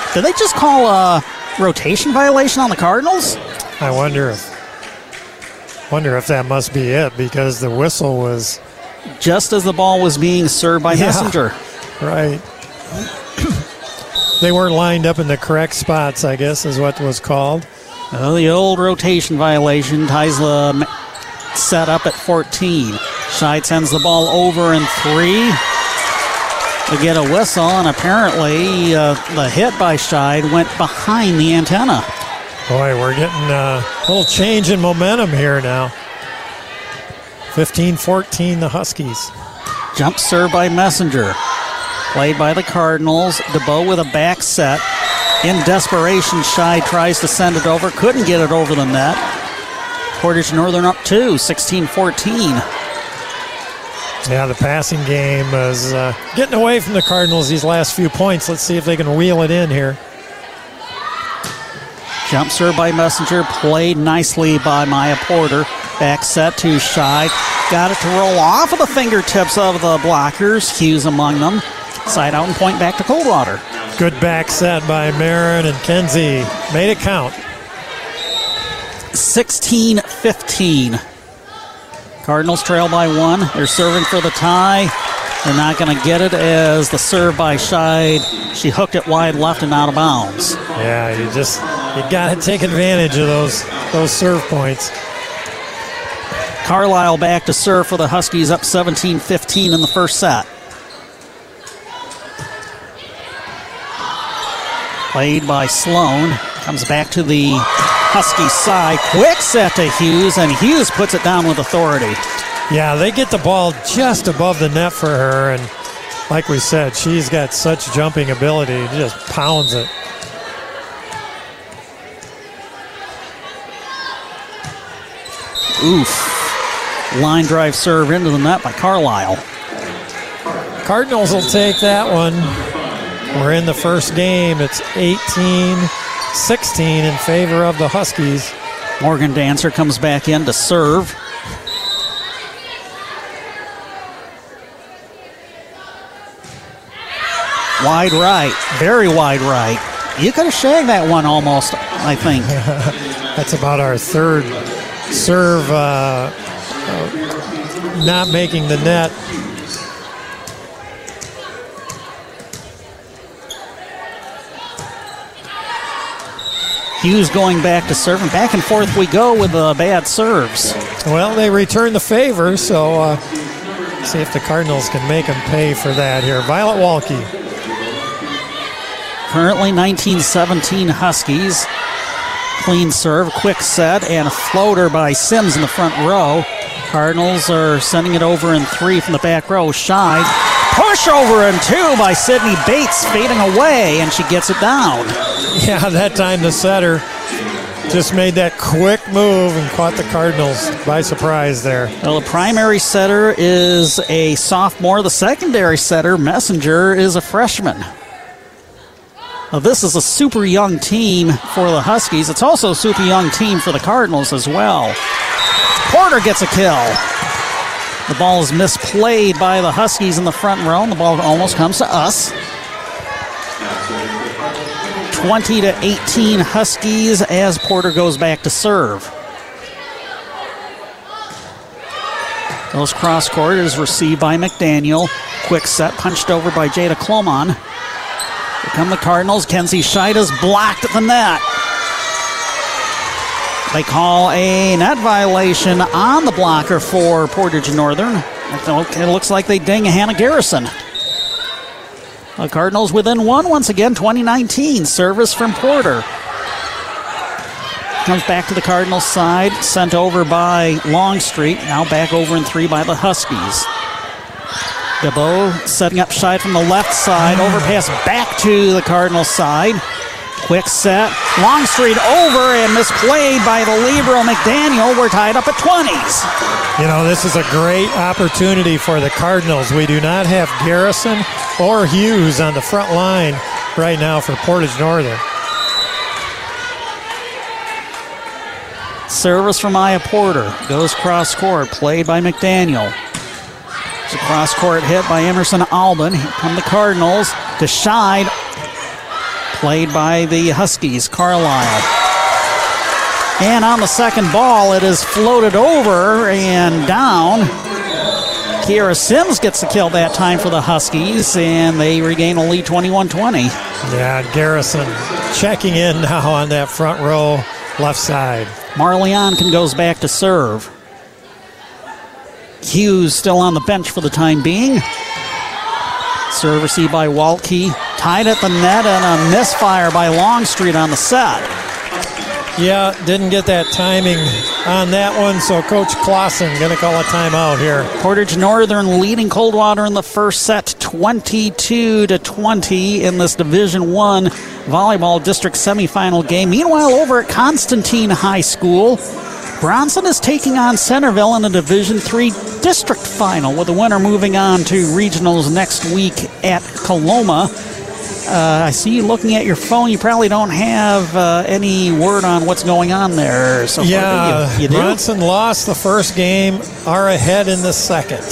[gasps] did they just call a rotation violation on the Cardinals? I wonder if wonder if that must be it because the whistle was Just as the ball was being served by Yeah. Messenger. right. they weren't lined up in the correct spots, I guess, is what was called. The old rotation violation ties the set up at 14. Scheid sends the ball over in three. To get a whistle, and apparently uh, the hit by Scheid went behind the antenna. Boy, we're getting uh, a little change in momentum here now. 15 14, the Huskies. Jump serve by Messenger. Played by the Cardinals. DeBow with a back set. In desperation, Scheid tries to send it over. Couldn't get it over the net. Portage Northern up two, 16 14. Yeah, the passing game is uh, getting away from the Cardinals these last few points. Let's see if they can wheel it in here. Jump serve by Messenger, played nicely by Maya Porter. Back set to Scheid. Got it to roll off of the fingertips of the blockers. Hughes among them. Side out and point back to Coldwater. Good back set by Marin and Kenzie. Made it count. 16 15. Cardinals trail by one. They're serving for the tie. They're not going to get it as the serve by Scheid. She hooked it wide left and out of bounds. Yeah, you just you got to take advantage of those those serve points. Carlisle back to serve for the Huskies, up 17 15 in the first set. Played by Sloan. Comes back to the Husky side. Quick set to Hughes, and Hughes puts it down with authority. Yeah, they get the ball just above the net for her, and like we said, she's got such jumping ability. Just pounds it. Oof. Line drive serve into the net by Carlisle. Cardinals will take that one. We're in the first game. It's 18 16 in favor of the Huskies. Morgan Dancer comes back in to serve. Wide right, very wide right. You could have shagged that one almost, I think. [laughs] That's about our third serve uh, uh, not making the net. Hughes going back to serve, and back and forth we go with the bad serves. Well, they return the favor, so uh, see if the Cardinals can make them pay for that here. Violet Walke. Currently 1917 Huskies. Clean serve, quick set, and a floater by Sims in the front row. Cardinals are sending it over in three from the back row. Scheid. Push over in two by Sydney Bates fading away, and she gets it down. Yeah, that time the setter just made that quick move and caught the Cardinals by surprise there. Well, the primary setter is a sophomore. The secondary setter, Messenger, is a freshman. Now, this is a super young team for the Huskies. It's also a super young team for the Cardinals as well. Porter gets a kill. The ball is misplayed by the Huskies in the front row, and the ball almost comes to us. 20 to 18 Huskies as Porter goes back to serve. Those cross court is received by McDaniel. Quick set punched over by Jada Clomon. Here come the Cardinals. Kenzie Scheid is blocked the net. They call a net violation on the blocker for Portage Northern. It looks like they ding Hannah Garrison. The Cardinals within one once again, 2019. Service from Porter. Comes back to the Cardinals side, sent over by Longstreet. Now back over in three by the Huskies. DeBow setting up Scheid from the left side. Overpass back to the Cardinals side. Quick set. Longstreet over and misplayed by the Libero McDaniel. We're tied up at 20s. You know, this is a great opportunity for the Cardinals. We do not have Garrison or Hughes on the front line right now for Portage Northern. Service from Maya Porter. Goes cross court. Played by McDaniel. It's a cross court hit by Emerson Albin. Here come the Cardinals to Scheid. Played by the Huskies, Carlisle. And on the second ball, it is floated over and down. Kiera Sims gets the kill that time for the Huskies, and they regain a lead 21 20. Yeah, Garrison checking in now on that front row left side. Marley Onken goes back to serve. Hughes still on the bench for the time being. Serve received by Walke. Tied at the net and a misfire by Longstreet on the set. Yeah, didn't get that timing on that one, so Coach Clausen going to call a timeout here. Portage Northern leading Coldwater in the first set, 22 to 20 in this Division One volleyball district semifinal game. Meanwhile, over at Constantine High School, Bronson is taking on Centerville in a Division Three district final, with the winner moving on to regionals next week at Coloma. Uh, I see you looking at your phone. You probably don't have uh, any word on what's going on there. So far, yeah, you, you? Bronson lost the first game, are ahead in the second.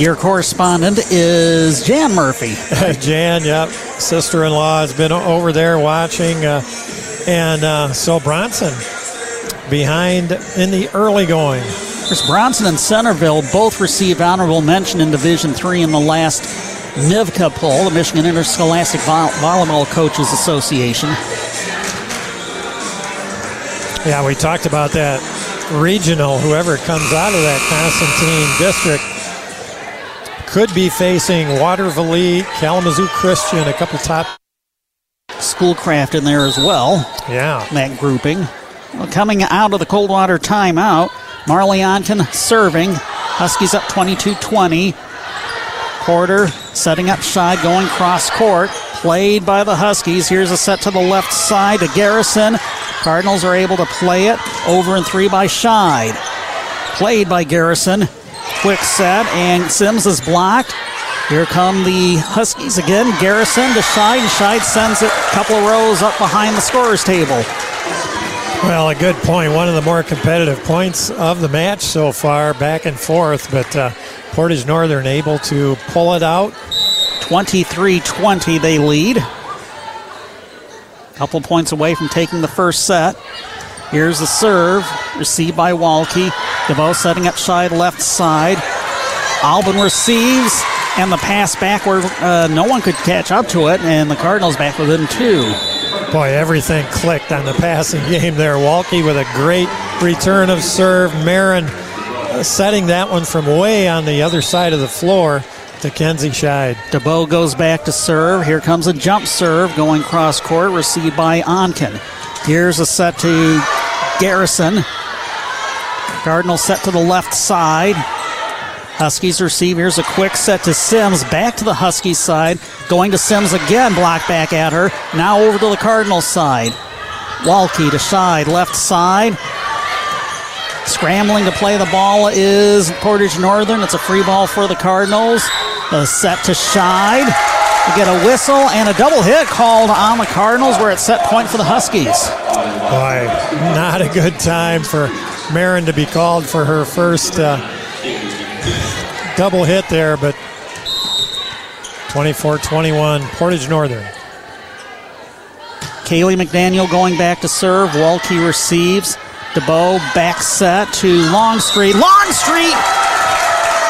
Your correspondent is Jan Murphy. [laughs] Jan, yep, sister-in-law has been over there watching, uh, and uh, so Bronson behind in the early going. Chris Bronson and Centerville both received honorable mention in Division Three in the last MIVCA poll, the Michigan Interscholastic Vol- Volleyball Coaches Association. Yeah, we talked about that regional. Whoever comes out of that Constantine district could be facing Watervliet, Kalamazoo Christian, a couple top. Schoolcraft in there as well. Yeah. That grouping. Well, coming out of the Coldwater timeout, Marley Onken serving. Huskies up 22 20. Porter setting up Scheid, going cross court. Played by the Huskies. Here's a set to the left side to Garrison. Cardinals are able to play it over and three by Scheid. Played by Garrison. Quick set, and Sims is blocked. Here come the Huskies again. Garrison to Scheid, Scheid sends it a couple of rows up behind the scorer's table. Well, a good point. One of the more competitive points of the match so far, back and forth, but uh, Portage Northern able to pull it out. 23 20, they lead. A Couple points away from taking the first set. Here's the serve, received by Walke. DeBow setting up Scheid left side. Albin receives, and the pass back where uh, no one could catch up to it, and the Cardinals back within two. Boy, everything clicked on the passing [laughs] game there. Walke with a great return of serve. Marin setting that one from way on the other side of the floor to Kenzie Scheid. DeBow goes back to serve. Here comes a jump serve going cross court, received by Onken. Here's a set to Garrison. Cardinal set to the left side. Huskies receive. Here's a quick set to Sims. Back to the Huskies side. Going to Sims again. Block back at her. Now over to the Cardinal side. Walke to Scheid. Left side. Scrambling to play the ball is Portage Northern. It's a free ball for the Cardinals. A set to Scheid. We get a whistle and a double hit called on the Cardinals where it's set point for the Huskies. Boy, not a good time for Marin to be called for her first uh, double hit there, but 24 21, Portage Northern. Kaylee McDaniel going back to serve. Walke receives. DeBow back set to Longstreet. Longstreet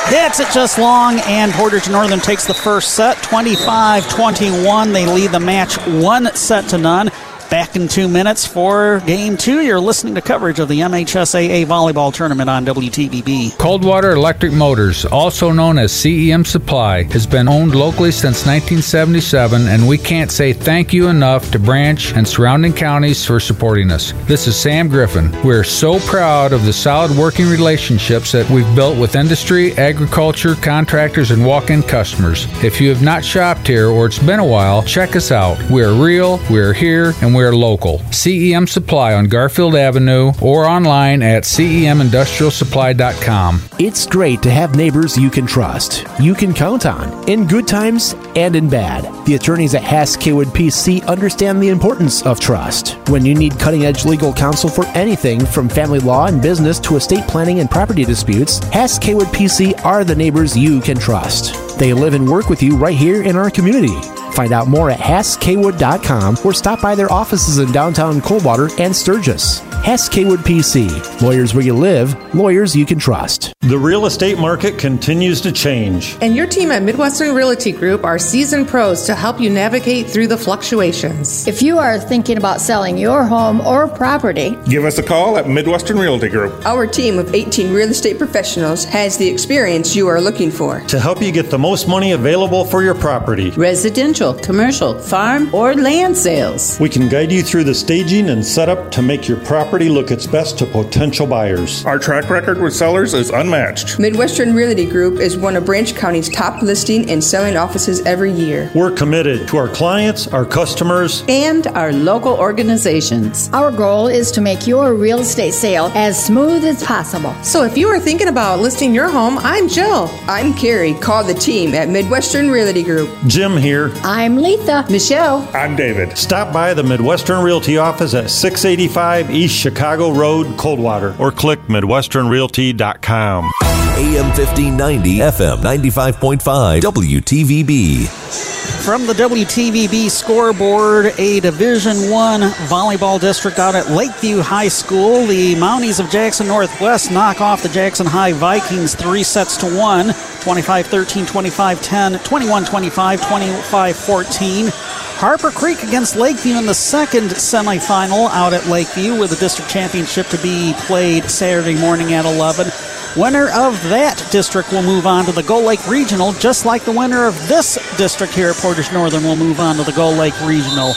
hits it just long, and Portage Northern takes the first set 25 21. They lead the match one set to none. Back in two minutes for game two. You're listening to coverage of the MHSAA volleyball tournament on WTVB. Coldwater Electric Motors, also known as CEM Supply, has been owned locally since 1977, and we can't say thank you enough to Branch and surrounding counties for supporting us. This is Sam Griffin. We're so proud of the solid working relationships that we've built with industry, agriculture, contractors, and walk in customers. If you have not shopped here or it's been a while, check us out. We're real, we're here, and we're local. CEM Supply on Garfield Avenue or online at cemindustrialsupply.com. It's great to have neighbors you can trust, you can count on, in good times and in bad. The attorneys at Hass Kaywood PC understand the importance of trust. When you need cutting edge legal counsel for anything from family law and business to estate planning and property disputes, Hass Kaywood PC are the neighbors you can trust. They live and work with you right here in our community. Find out more at HassKaywood.com or stop by their offices in downtown Coldwater and Sturgis. Hass Kaywood PC. Lawyers where you live, lawyers you can trust. The real estate market continues to change. And your team at Midwestern Realty Group are seasoned pros to help you navigate through the fluctuations. If you are thinking about selling your home or property, give us a call at Midwestern Realty Group. Our team of 18 real estate professionals has the experience you are looking for to help you get the most money available for your property. Residential, commercial, farm, or land sales. We can guide you through the staging and setup to make your property look its best to potential buyers. Our track record with sellers is unmatched. Midwestern Realty Group is one of Branch County's top listing and selling offices every year. We're committed to our clients, our customers, and our local organizations. Our goal is to make your real estate sale as smooth as possible. So if you are thinking about listing your home, I'm Jill. I'm Carrie. Call the team at Midwestern Realty Group. Jim here. I'm Letha. Michelle. I'm David. Stop by the Midwestern Realty office at 685 East Chicago Road, Coldwater, or click MidwesternRealty.com. AM 1590, FM 95.5, WTVB. From the WTVB scoreboard, a Division One volleyball district out at Lakeview High School. The Mounties of Jackson Northwest knock off the Jackson High Vikings three sets to one 25 13, 25 10, 21 25, 25 14. Harper Creek against Lakeview in the second semifinal out at Lakeview with the district championship to be played Saturday morning at 11. Winner of that district will move on to the Gull Lake Regional, just like the winner of this district here at Portage Northern will move on to the Gull Lake Regional.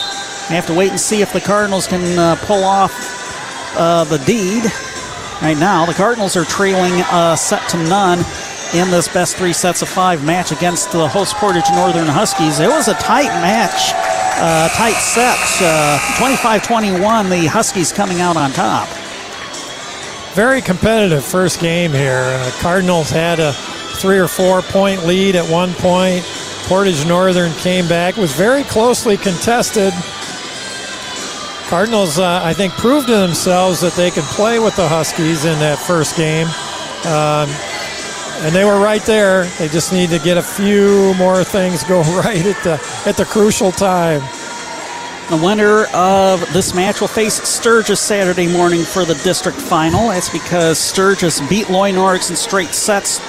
We have to wait and see if the Cardinals can uh, pull off uh, the deed. Right now, the Cardinals are trailing uh, set to none in this best three sets of five match against the host Portage Northern Huskies. It was a tight match, uh, tight set. 25 uh, 21, the Huskies coming out on top. Very competitive first game here. Uh, Cardinals had a three or four point lead at one point. Portage Northern came back, was very closely contested. Cardinals, uh, I think, proved to themselves that they could play with the Huskies in that first game. Um, and they were right there. They just need to get a few more things [laughs] go right at the at the crucial time. The winner of this match will face Sturgis Saturday morning for the district final. That's because Sturgis beat Loy Norrix in straight sets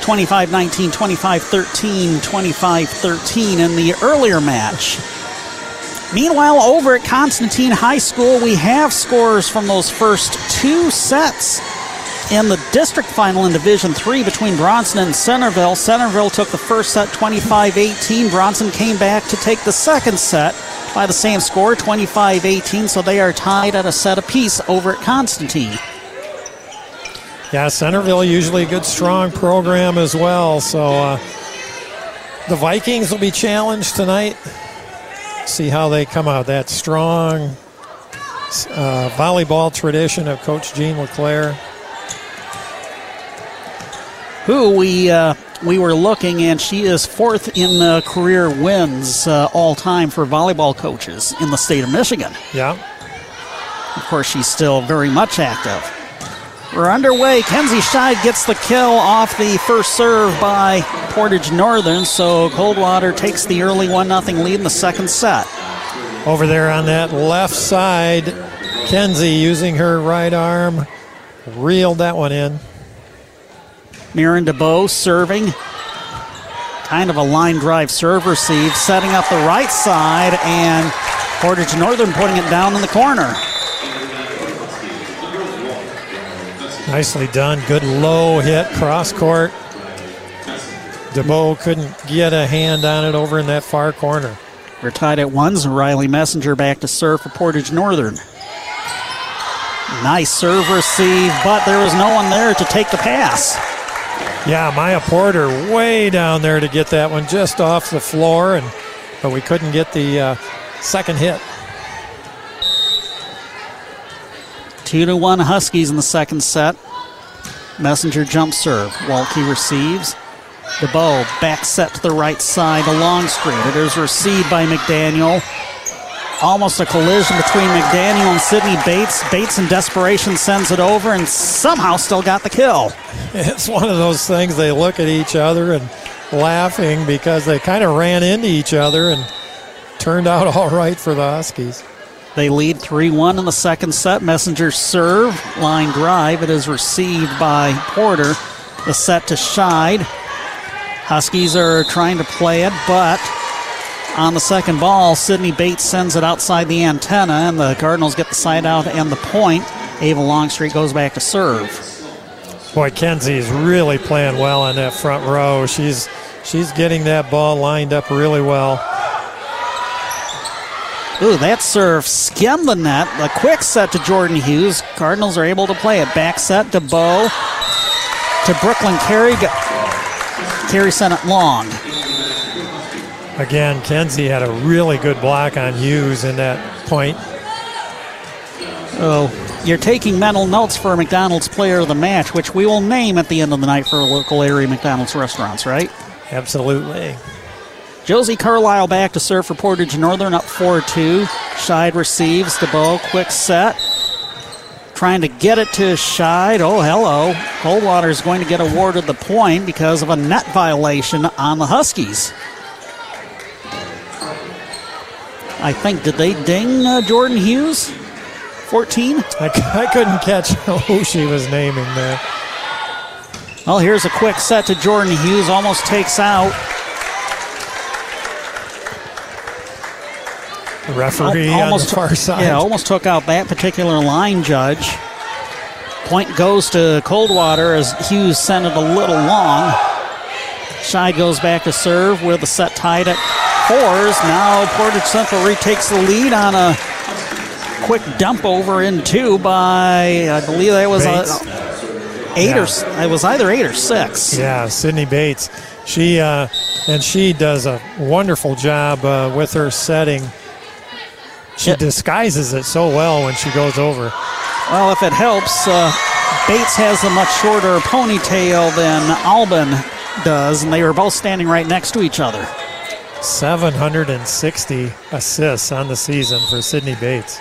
25 19, 25 13, 25 13 in the earlier match. Meanwhile, over at Constantine High School, we have scores from those first two sets in the district final in Division 3 between Bronson and Centerville. Centerville took the first set 25 18. Bronson came back to take the second set by the same score, 25 18. So they are tied at a set apiece over at Constantine. Yeah, Centerville usually a good strong program as well. So uh, the Vikings will be challenged tonight. See how they come out. That strong uh, volleyball tradition of Coach Jean LeClaire. Who we uh, we were looking, and she is fourth in uh, career wins uh, all time for volleyball coaches in the state of Michigan. Yeah. Of course, she's still very much active. We're underway. Kenzie Scheid gets the kill off the first serve by Portage Northern, so Coldwater takes the early 1 0 lead in the second set. Over there on that left side, Kenzie using her right arm reeled that one in. Marin DeBow serving. Kind of a line drive serve receive, setting up the right side, and Portage Northern putting it down in the corner. Nicely done. Good low hit, cross court. DeBow couldn't get a hand on it over in that far corner. We're tied at ones. Riley Messenger back to serve for Portage Northern. Nice serve receive, but there was no one there to take the pass. Yeah, Maya Porter way down there to get that one just off the floor, and but we couldn't get the uh, second hit. Two to one Huskies in the second set. Messenger jump serve. Walke receives. DeBow back set to the right side, a Longstreet. It is received by McDaniel. Almost a collision between McDaniel and Sydney Bates. Bates in desperation sends it over and somehow still got the kill. [laughs] It's one of those things they look at each other and laughing because they kind of ran into each other and turned out [laughs] all right for the Huskies. They lead 3 1 in the second set. Messenger serve, line drive. It is received by Porter. The set to Scheid. Huskies are trying to play it, but on the second ball, Sydney Bates sends it outside the antenna, and the Cardinals get the side out and the point. Ava Longstreet goes back to serve. Boy, Kenzie is really playing well in that front row. She's she's getting that ball lined up really well. Ooh, that serve skimmed the net. A quick set to Jordan Hughes. Cardinals are able to play it. Back set to Bow. To Brooklyn Carey. Carey sent it long. Again, Kenzie had a really good block on Hughes in that point. Oh, you're taking mental notes for a McDonald's player of the match, which we will name at the end of the night for local area McDonald's restaurants, right? Absolutely. Josie Carlisle back to serve for Portage Northern up 4 2. Scheid receives the ball. Quick set. Trying to get it to Scheid. Oh, hello. Coldwater is going to get awarded the point because of a net violation on the Huskies. I think, did they ding uh, Jordan Hughes? 14? I, I couldn't catch [laughs] who she was naming there. Well, here's a quick set to Jordan Hughes. Almost takes out. The referee almost, on the far side. Yeah, almost took out that particular line judge. Point goes to Coldwater as Hughes sent it a little long. Scheid goes back to serve with the set tied at fours. Now Portage Central retakes the lead on a quick dump over in two by, I believe that was a, eight yeah. or it was either eight or six. Yeah, Sydney Bates. She uh, and she does a wonderful job uh, with her setting. She disguises it so well when she goes over. Well, if it helps, uh, Bates has a much shorter ponytail than Albin does, and they were both standing right next to each other. 760 assists on the season for Sydney Bates.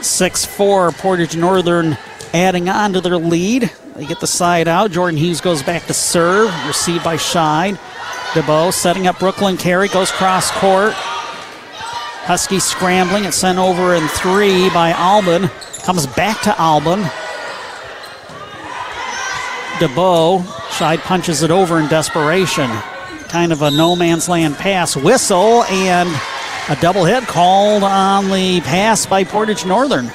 6 4 Portage Northern adding on to their lead. They get the side out. Jordan Hughes goes back to serve, received by Scheid. DeBow setting up Brooklyn Carey, goes cross court. Husky scrambling. It's sent over in three by Albin. Comes back to Albin. DeBow. Scheid punches it over in desperation. Kind of a no man's land pass. Whistle, and A double hit called on the pass by Portage Northern.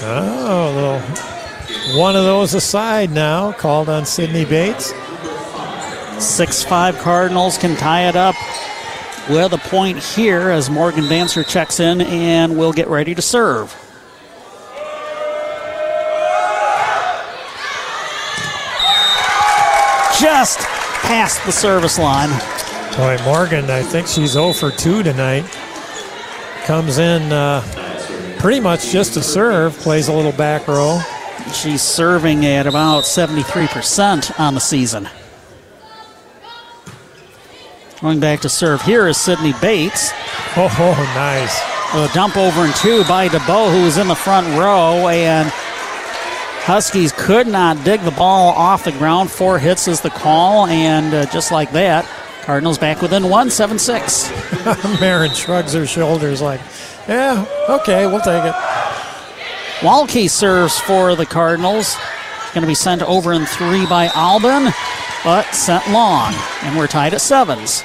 Oh, a little one of those aside now, called on Sydney Bates. 6 5 Cardinals can tie it up with a point here as Morgan Dancer checks in and will get ready to serve. Just past the service line. Boy, Morgan, I think she's 0 for 2 tonight. Comes in uh, pretty much just to serve, plays a little back row. She's serving at about 73% on the season. Going back to serve here is Sydney Bates. Oh, [laughs] oh nice. A dump over and two by DeBow, who was in the front row, and Huskies could not dig the ball off the ground. Four hits is the call, and uh, just like that, Cardinals back within one, 7 6. [laughs] Marin shrugs her shoulders like, yeah, okay, we'll take it. Walke serves for the Cardinals. Going to be sent over in three by Albin, but sent long, and we're tied at sevens.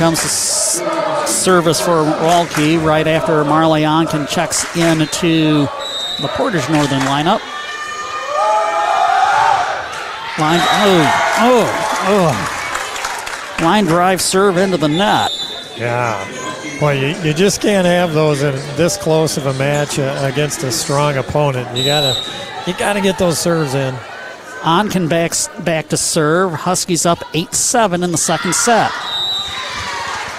Comes service for Walke right after Marley Onken checks into the Portage Northern lineup. Line, oh, oh, oh. Line drive serve into the net. Yeah. Boy, you, you just can't have those in this close of a match uh, against a strong opponent. You gotta you gotta get those serves in. Onken backs back to serve. Huskies up 8 7 in the second set.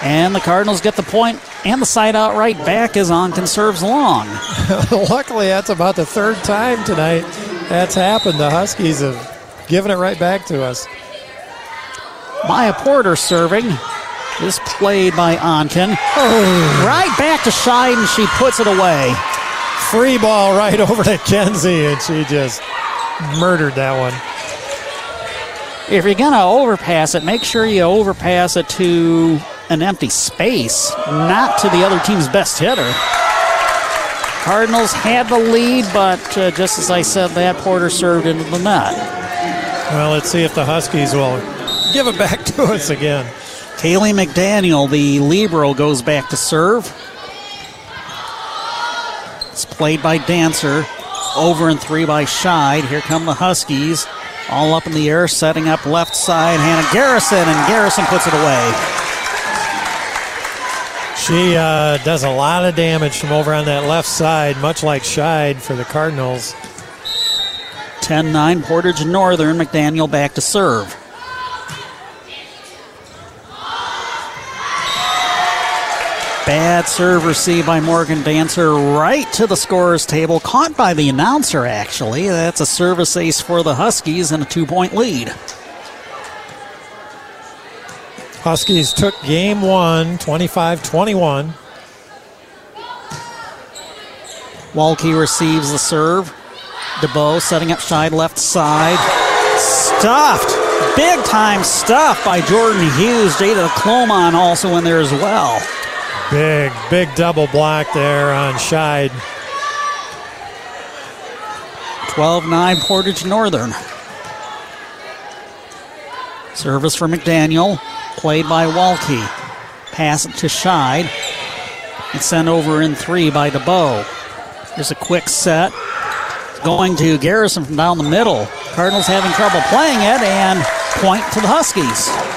And the Cardinals get the point and the side out right back is Onken serves long. [laughs] Luckily, that's about the third time tonight that's happened. The Huskies have given it right back to us. Maya Porter serving. Is played by Onken. Oh. Right back to and she puts it away. Free ball right [laughs] over to Kenzie, and she just murdered that one. If you're going to overpass it, make sure you overpass it to an empty space, not to the other team's best hitter. Cardinals had the lead, but uh, just as I said that, Porter served into the net. Well, let's see if the Huskies will give it back [laughs] to us again. Kaylee McDaniel, the Libero, goes back to serve. It's played by Dancer. Over and three by Scheid. Here come the Huskies. All up in the air, setting up left side. Hannah Garrison, and Garrison puts it away. She uh, does a lot of damage from over on that left side, much like Scheid for the Cardinals. 10 9, Portage Northern. McDaniel back to serve. Bad serve received by Morgan Dancer right to the scorer's table. Caught by the announcer, actually. That's a service ace for the Huskies and a two point lead. Huskies took game one, 25 21. Walke receives the serve. DeBow setting up Scheid left side. Stuffed. Big time stuff by Jordan Hughes. Jada Clomon also in there as well. Big, big double block there on Scheid. 12 9 Portage Northern. Service for McDaniel. Played by Walke. Pass to Scheid. And sent over in three by DeBow. There's a quick set. Going to Garrison from down the middle. Cardinals having trouble playing it and point to the Huskies.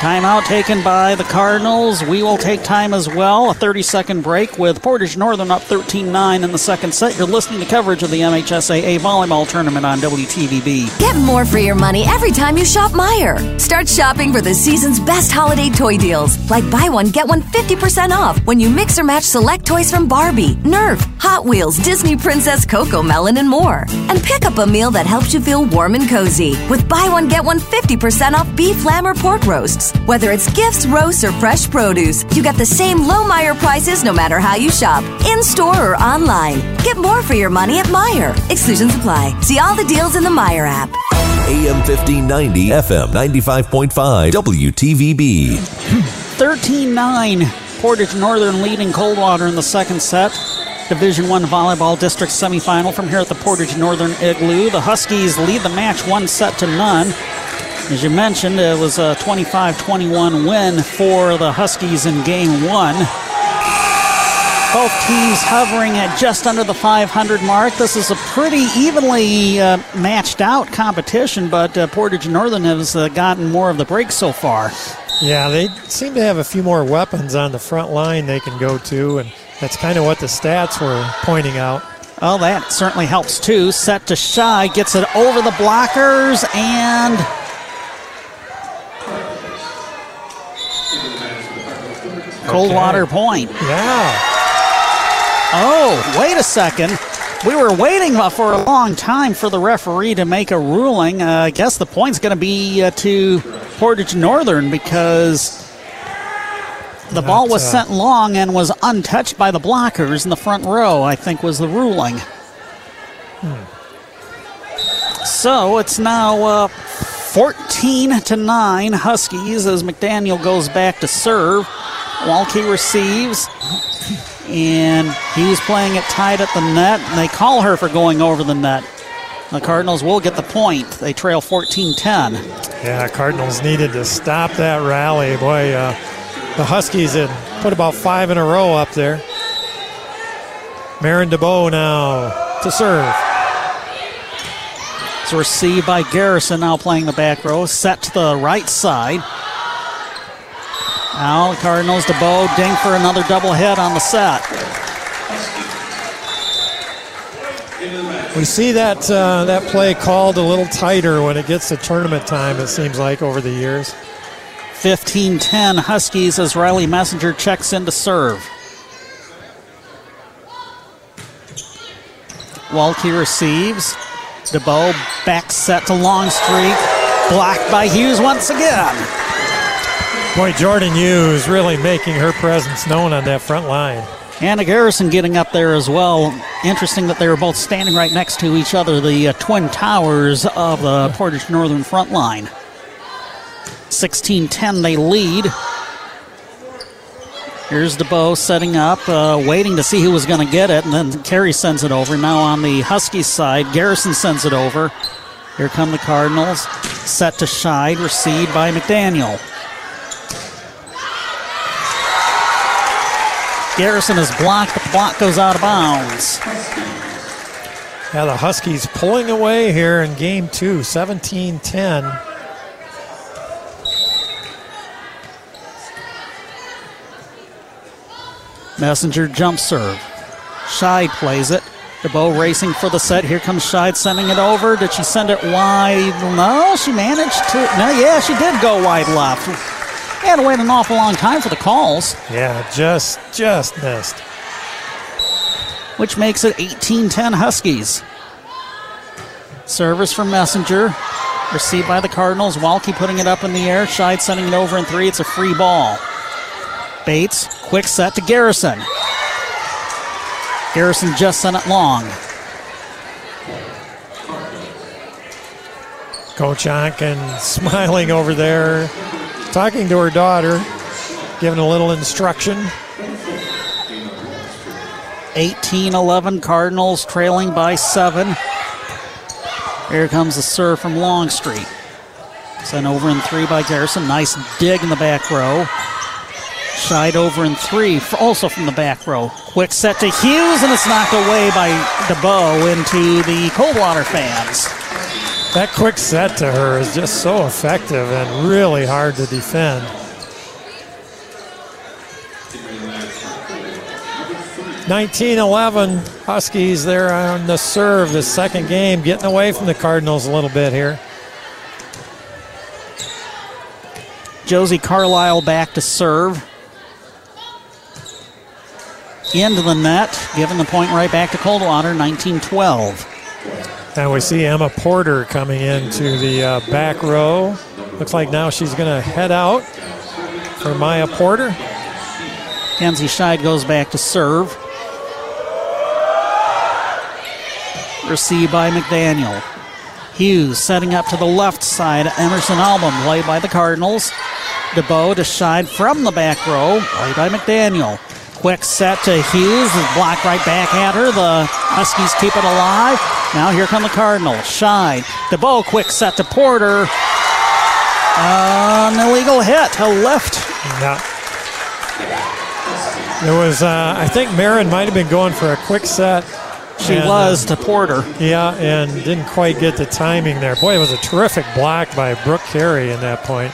Timeout taken by the Cardinals. We will take time as well. A 30 second break with Portage Northern up 13 9 in the second set. You're listening to coverage of the MHSAA volleyball tournament on WTVB. Get more for your money every time you shop Meijer. Start shopping for the season's best holiday toy deals, like buy one, get one 50% off when you mix or match select toys from Barbie, Nerf, Hot Wheels, Disney Princess Coco Melon, and more. And pick up a meal that helps you feel warm and cozy with buy one, get one 50% off beef, lamb, or pork roasts. Whether it's gifts, roasts, or fresh produce, you get the same low Meijer prices no matter how you shop, in store or online. Get more for your money at Meijer. Exclusions apply. See all the deals in the Meijer app. AM 1590, FM 95.5, WTVB. 13 9. Portage Northern leading Coldwater in the second set. Division One volleyball district semifinal from here at the Portage Northern Igloo. The Huskies lead the match one set to none. As you mentioned, it was a 25-21 win for the Huskies in game one. Both teams hovering at just under the 500 mark. This is a pretty evenly uh, matched out competition, but uh, Portage Northern has uh, gotten more of the break so far. Yeah, they seem to have a few more weapons on the front line they can go to, and that's kind of what the stats were pointing out. Well, that certainly helps too. Set to Scheid, gets it over the blockers, and Coldwater okay. Point. Yeah. Oh, wait a second. We were waiting for a long time for the referee to make a ruling. Uh, I guess the point's going to be uh, to Portage Northern because the Not, ball was uh, sent long and was untouched by the blockers in the front row, I think was the ruling. Hmm. So it's now uh, 14 to 9 Huskies as McDaniel goes back to serve. Walke receives, and he's playing it tight at the net, and they call her for going over the net. The Cardinals will get the point. They trail 14 10. Yeah, Cardinals needed to stop that rally. Boy, uh, the Huskies had put about five in a row up there. Marin DeBow now to serve. It's received by Garrison, now playing the back row. Set to the right side. Now the Cardinals DeBow ding for another double hit on the set. We see that uh, that play called a little tighter when it gets to tournament time. It seems like over the years. 15-10 Huskies as Riley Messenger checks in to serve. Walke receives. DeBow back set to Longstreet. Blocked by Hughes once again. Boy, Jordan Hughes really making her presence known on that front line. Anna Garrison getting up there as well. Interesting that they were both standing right next to each other, the uh, twin towers of the Portage Northern front line. 16 10, they lead. Here's DeBow setting up, uh, waiting to see who was going to get it, and then Carey sends it over. Now on the Huskies side, Garrison sends it over. Here come the Cardinals. Set to Scheid, received by McDaniel. Garrison is blocked, but the block goes out of bounds. Yeah, the Huskies pulling away here in game two, 17 10. Messenger jump serve. Scheid plays it. DeBow racing for the set. Here comes Scheid sending it over. Did she send it wide? No, she managed to. No, yeah, she did go wide left. Had to wait an awful long time for the calls. Yeah, just just missed. Which makes it 18-10 Huskies. Service from Messenger. Received by the Cardinals. Walke putting it up in the air. Scheid sending it over in three. It's a free ball. Bates, quick set to Garrison. Garrison just sent it long. Coach Onken [laughs] smiling over there talking to her daughter, giving a little instruction. 18 11 Cardinals trailing by seven. Here comes the serve from Longstreet. Sent over in three by Garrison. Nice dig in the back row. Side over in three, also from the back row. Quick set to Hughes, and it's knocked away by DeBow into the Coldwater fans. That quick set to her is just so effective and really hard to defend. Nineteen eleven Huskies there on the serve, the second game, getting away from the Cardinals a little bit here. Josie Carlisle back to serve. Into the net, giving the point right back to Coldwater, 19 12. And we see Emma Porter coming into the uh, back row. Looks like now she's going to head out for Maya Porter. Kenzie Scheid goes back to serve. Received by McDaniel. Hughes setting up to the left side. Emerson Albin played by the Cardinals. DeBow to Scheid from the back row, played by McDaniel. Quick set to Hughes. Block right back at her. The Huskies keep it alive. Now here come the Cardinals. Scheid. DeBow, quick set to Porter. An illegal hit to left. Yeah. There was, uh, I think Marin might have been going for a quick set. She and, was uh, to Porter. Yeah, and didn't quite get the timing there. Boy, it was a terrific block by Brooke Carey in that point.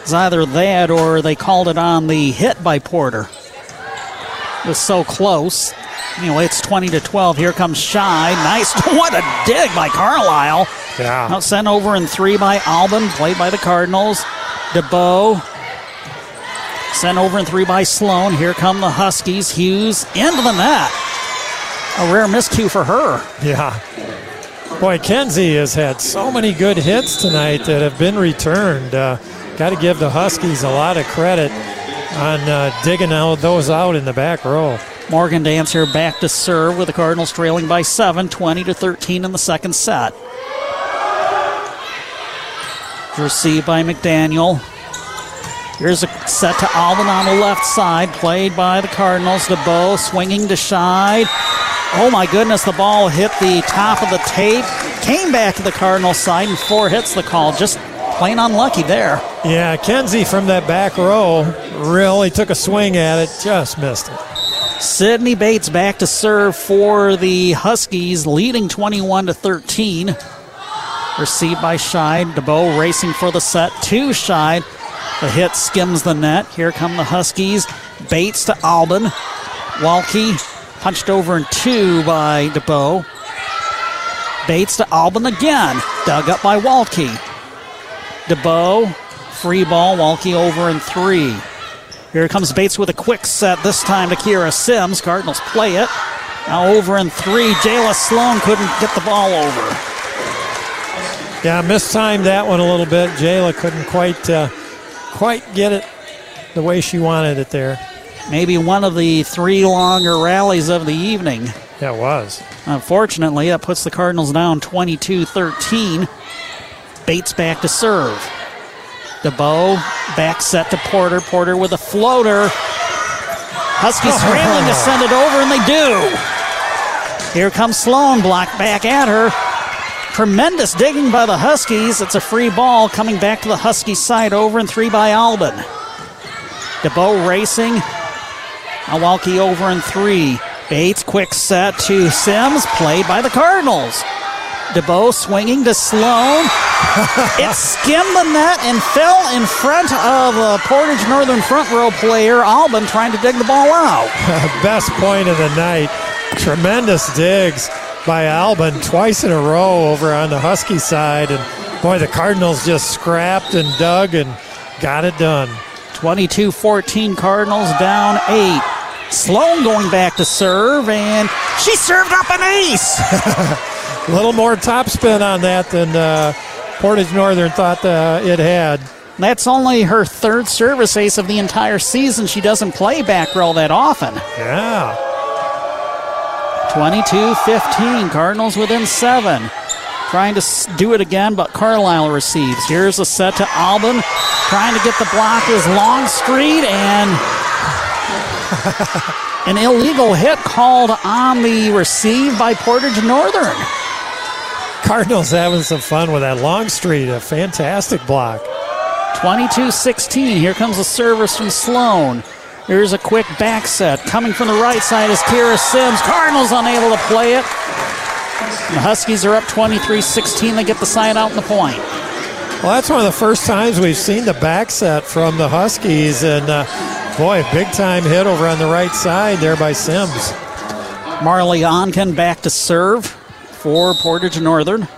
It's either that or they called it on the hit by Porter. It was so close. Anyway, it's 20 to 12. Here comes Scheid. Nice. [laughs] What a dig by Carlisle. Yeah. Now sent over in three by Albin, played by the Cardinals. DeBow. Sent over in three by Sloan. Here come the Huskies. Hughes into the net. A rare miscue for her. Yeah. Boy, Kenzie has had so many good hits tonight that have been returned. Uh, Got to give the Huskies a lot of credit on uh, digging those out in the back row. Morgan Dancer back to serve with the Cardinals trailing by seven, 20 to 13 in the second set. Received by McDaniel. Here's a set to Albin on the left side, played by the Cardinals. DeBow swinging to Scheid. Oh my goodness, the ball hit the top of the tape, came back to the Cardinals side, and four hits the call. Just plain unlucky there. Yeah, Kenzie from that back row really took a swing at it, just missed it. Sydney Bates back to serve for the Huskies, leading 21 to 13. Received by Scheid. DeBow racing for the set to Scheid. The hit skims the net. Here come the Huskies. Bates to Albin. Walke punched over in two by DeBow. Bates to Albin again. Dug up by Walke. DeBow, free ball. Walke over in three. Here comes Bates with a quick set, this time to Kira Sims. Cardinals play it. Now over in three. Jayla Sloan couldn't get the ball over. Yeah, mistimed that one a little bit. Jayla couldn't quite uh, quite get it the way she wanted it there. Maybe one of the three longer rallies of the evening. Yeah, it was. Unfortunately, that puts the Cardinals down 22 13. Bates back to serve. DeBow back set to Porter. Porter with a floater. Huskies oh. scrambling to send it over, and they do. Here comes Sloan, blocked back at her. Tremendous digging by the Huskies. It's a free ball coming back to the Huskies side over and three by Albin. DeBow racing. Awalki over in three. Bates quick set to Sims, played by the Cardinals. DeBow swinging to Sloan. it skimmed the net and fell in front of a Portage Northern front row player, Albin, trying to dig the ball out. [laughs] Best point of the night. Tremendous digs by Albin twice in a row over on the Husky side. And boy, the Cardinals just scrapped and dug and got it done. 22 14 Cardinals down eight. Sloan going back to serve, and she served up an ace. [laughs] A little more topspin on that than uh, Portage Northern thought uh, it had. That's only her third service ace of the entire season. She doesn't play back row that often. Yeah. 22 15. Cardinals within seven. Trying to do it again, but Carlisle receives. Here's a set to Albin. Trying to get the block is Longstreet, and [laughs] an illegal hit called on the receive by Portage Northern. Cardinals having some fun with that Longstreet. A fantastic block. 22 16. Here comes a service from Sloan. Here's a quick back set. Coming from the right side is Kira Sims. Cardinals unable to play it. The Huskies are up 23 16. They get the side out in the point. Well, that's one of the first times we've seen the back set from the Huskies. And uh, boy, big time hit over on the right side there by Sims. Marley Onken back to serve for Portage Northern.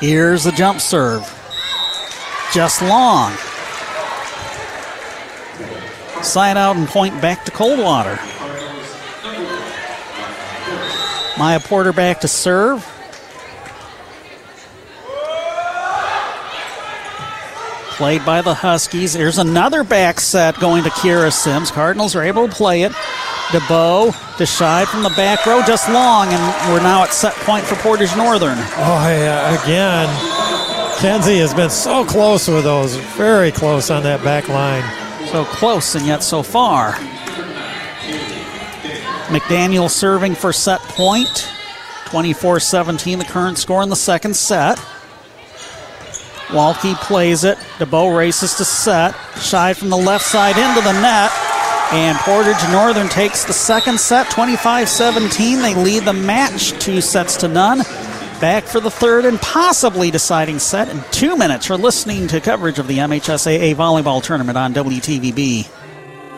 Here's the jump serve. Just long. Side out and point back to Coldwater. Maya Porter back to serve. Played by the Huskies. There's another back set going to Kira Sims. Cardinals are able to play it. DeBow to Scheid from the back row, just long, and we're now at set point for Portage Northern. Oh, yeah, again, Kenzie has been so close with those, very close on that back line. So close and yet so far. McDaniel serving for set point. 24 17, the current score in the second set. Walke plays it. DeBow races to set. Scheid from the left side into the net. And Portage Northern takes the second set, 25 17. They lead the match two sets to none. Back for the third and possibly deciding set in two minutes. You're listening to coverage of the MHSAA Volleyball Tournament on WTVB.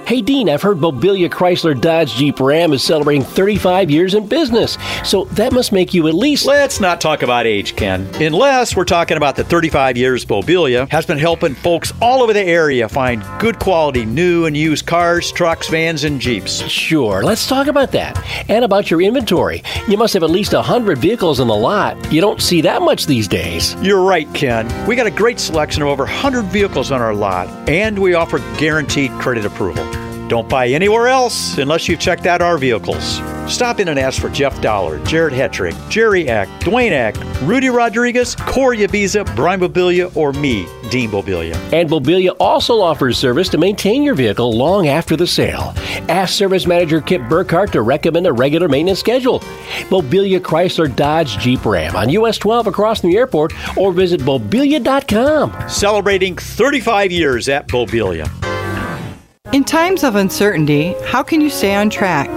Hey Dean, I've heard Mobilia Chrysler Dodge Jeep Ram is celebrating 35 years in business. So that must make you at least. Let's not talk about age, Ken. Unless we're talking about the 35 years Mobilia has been helping folks all over the area find good quality new and used cars, trucks, vans, and Jeeps. Sure, let's talk about that. And about your inventory. You must have at least 100 vehicles in the lot. You don't see that much these days. You're right, Ken. We got a great selection of over 100 vehicles on our lot, and we offer guaranteed credit approval. Don't buy anywhere else unless you've checked out our vehicles. Stop in and ask for Jeff Dollar, Jared Hetrick, Jerry Eck, Dwayne Eck, Rudy Rodriguez, Corey Abiza, Brian Mobilia, or me, Dean Mobilia. And Mobilia also offers service to maintain your vehicle long after the sale. Ask Service Manager Kip Burkhart to recommend a regular maintenance schedule. Mobilia Chrysler Dodge Jeep Ram on US 12 across from the airport or visit Mobilia.com. Celebrating 35 years at Mobilia. In times of uncertainty, how can you stay on track?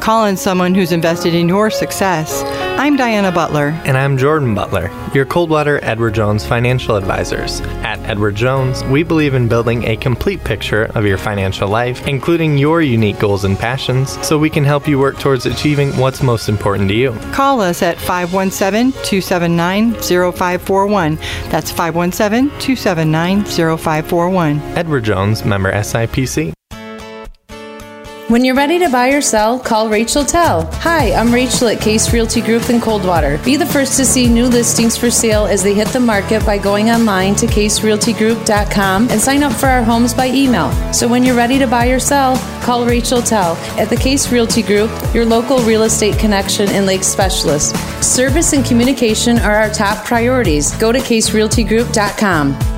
Call in someone who's invested in your success. I'm Diana Butler. And I'm Jordan Butler, your Coldwater Edward Jones financial advisors. At Edward Jones, we believe in building a complete picture of your financial life, including your unique goals and passions, so we can help you work towards achieving what's most important to you. Call us at 517 279 0541. That's 517 279 0541. Edward Jones, member SIPC. When you're ready to buy or sell, call Rachel Tell. Hi, I'm Rachel at Case Realty Group in Coldwater. Be the first to see new listings for sale as they hit the market by going online to caserealtygroup.com and sign up for our homes by email. So when you're ready to buy or sell, call Rachel Tell at the Case Realty Group, your local real estate connection and lake specialist. Service and communication are our top priorities. Go to caserealtygroup.com.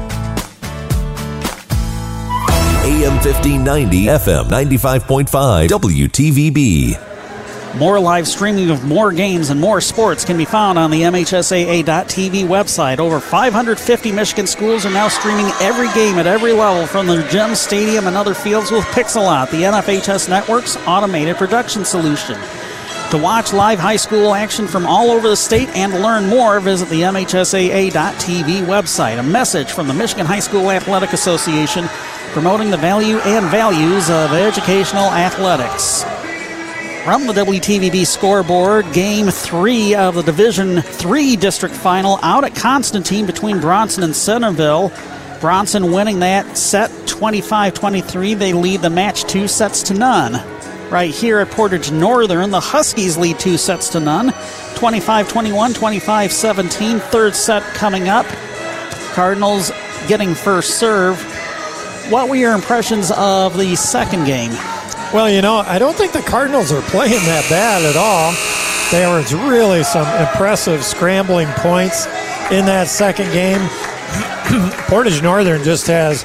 AM 1590, FM 95.5, WTVB. More live streaming of more games and more sports can be found on the MHSAA.TV website. Over 550 Michigan schools are now streaming every game at every level from the gym, stadium, and other fields with Pixellot, the NFHS Network's automated production solution. To watch live high school action from all over the state and learn more, visit the MHSAA.TV website. A message from the Michigan High School Athletic Association promoting the value and values of educational athletics. From the WTVB scoreboard, game three of the Division Three district final out at Constantine between Bronson and Centerville. Bronson winning that set 25 23. They lead the match two sets to none. Right here at Portage Northern, the Huskies lead two sets to none 25 21, 25 17. Third set coming up. Cardinals getting first serve. What were your impressions of the second game? Well, you know, I don't think the Cardinals are playing that bad at all. There was really some impressive scrambling points in that second game. [clears throat] Portage Northern just has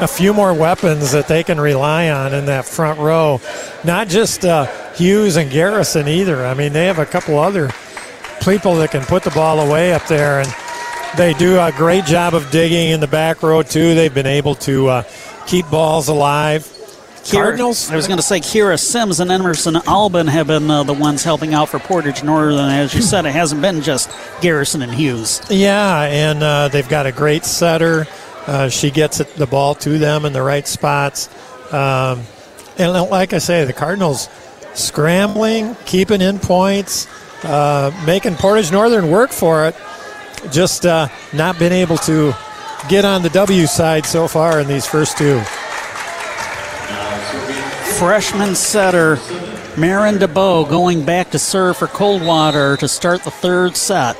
a few more weapons that they can rely on in that front row. Not just uh, Hughes and Garrison either. I mean, they have a couple other people that can put the ball away up there, and they do a great job of digging in the back row too. They've been able to uh, keep balls alive. Cardinals. I was going to say Kira Sims and Emerson Albin have been uh, the ones helping out for Portage Northern. As you said, it hasn't been just Garrison and Hughes. Yeah, and uh, they've got a great setter. Uh, she gets it, the ball to them in the right spots. Um, and like I say, the Cardinals scrambling, keeping in points, uh, making Portage Northern work for it. Just uh, not been able to get on the W side so far in these first two freshman setter Marin DeBow going back to serve for Coldwater to start the third set.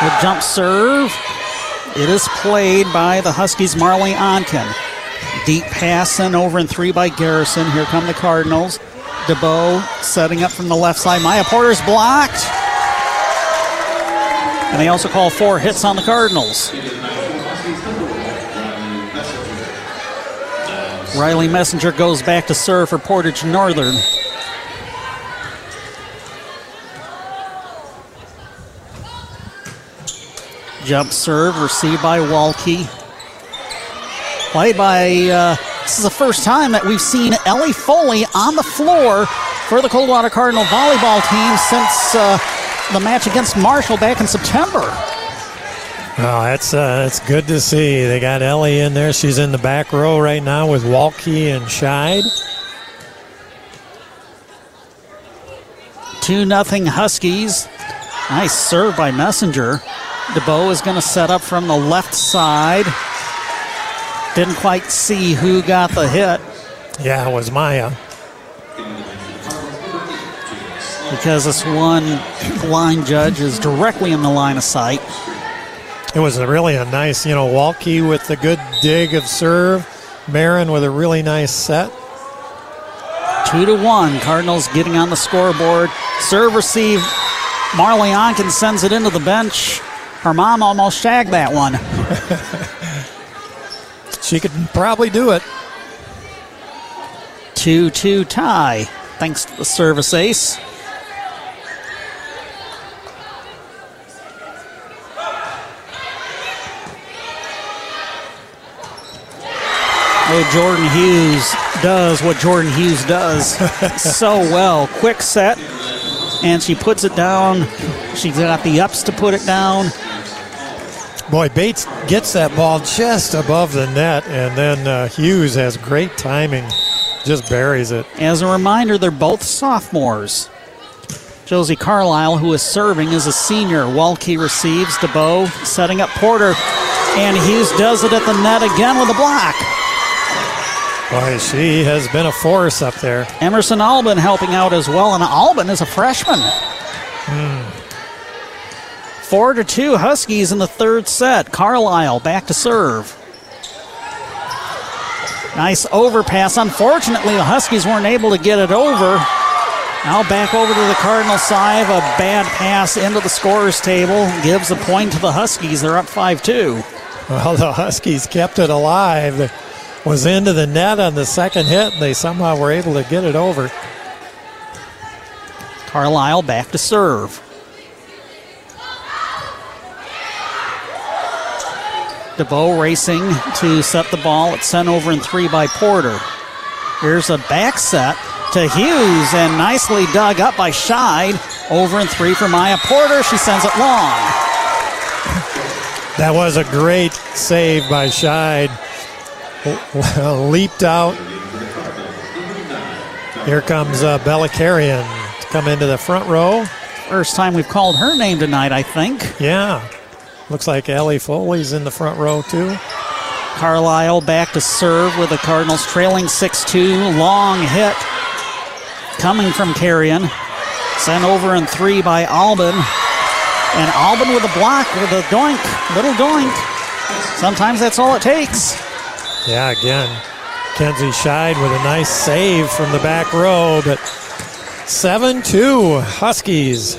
The jump serve. It is played by the Huskies' Marley Onken. Deep pass in over in three by Garrison. Here come the Cardinals. DeBow setting up from the left side. Maya Porter's blocked. And they also call four hits on the Cardinals. Riley Messenger goes back to serve for Portage Northern. Jump serve received by Walke. Played by, uh, this is the first time that we've seen Ellie Foley on the floor for the Coldwater Cardinal volleyball team since uh, the match against Marshall back in September. Well, that's uh, that's good to see. They got Ellie in there. She's in the back row right now with Walke and Scheid. 2 nothing Huskies. Nice serve by Messenger. DeBow is going to set up from the left side. Didn't quite see who got the hit. Yeah, it was Maya. Because this one line judge is directly in the line of sight. It was a really a nice, you know, Walke with the good dig of serve. Marin with a really nice set. Two to one. Cardinals getting on the scoreboard. Serve receive. Marley Onken sends it into the bench. Her mom almost shagged that one. [laughs] she could probably do it. 2 2 tie, thanks to the service ace. Oh, Jordan Hughes does what Jordan Hughes does [laughs] so well. Quick set, and she puts it down. She's got the ups to put it down. Boy, Bates gets that ball just above the net, and then uh, Hughes has great timing, just buries it. As a reminder, they're both sophomores. Josie Carlisle, who is serving, is a senior. Walke receives DeBow, setting up Porter, and Hughes does it at the net again with a block. Boy, she has been a force up there. Emerson Albin helping out as well, and Albin is a freshman. Hmm. Four to two Huskies in the third set. Carlisle back to serve. Nice overpass. Unfortunately, the Huskies weren't able to get it over. Now back over to the Cardinal side. A bad pass into the scorer's table gives a point to the Huskies. They're up 5 2. Well, the Huskies kept it alive. It was into the net on the second hit, and they somehow were able to get it over. Carlisle back to serve. DeBow racing to set the ball. It's sent over in three by Porter. Here's a back set to Hughes and nicely dug up by Scheid. Over in three for Maya Porter. She sends it long. That was a great save by Scheid. [laughs] Leaped out. Here comes uh, Bella Carrion to come into the front row. First time we've called her name tonight, I think. Yeah. Looks like Ellie Foley's in the front row, too. Carlisle back to serve with the Cardinals trailing 6 2. Long hit coming from Carrion. Sent over in three by Albin. And Albin with a block with a doink, little doink. Sometimes that's all it takes. Yeah, again, Kenzie Scheid with a nice save from the back row, but 7 2 Huskies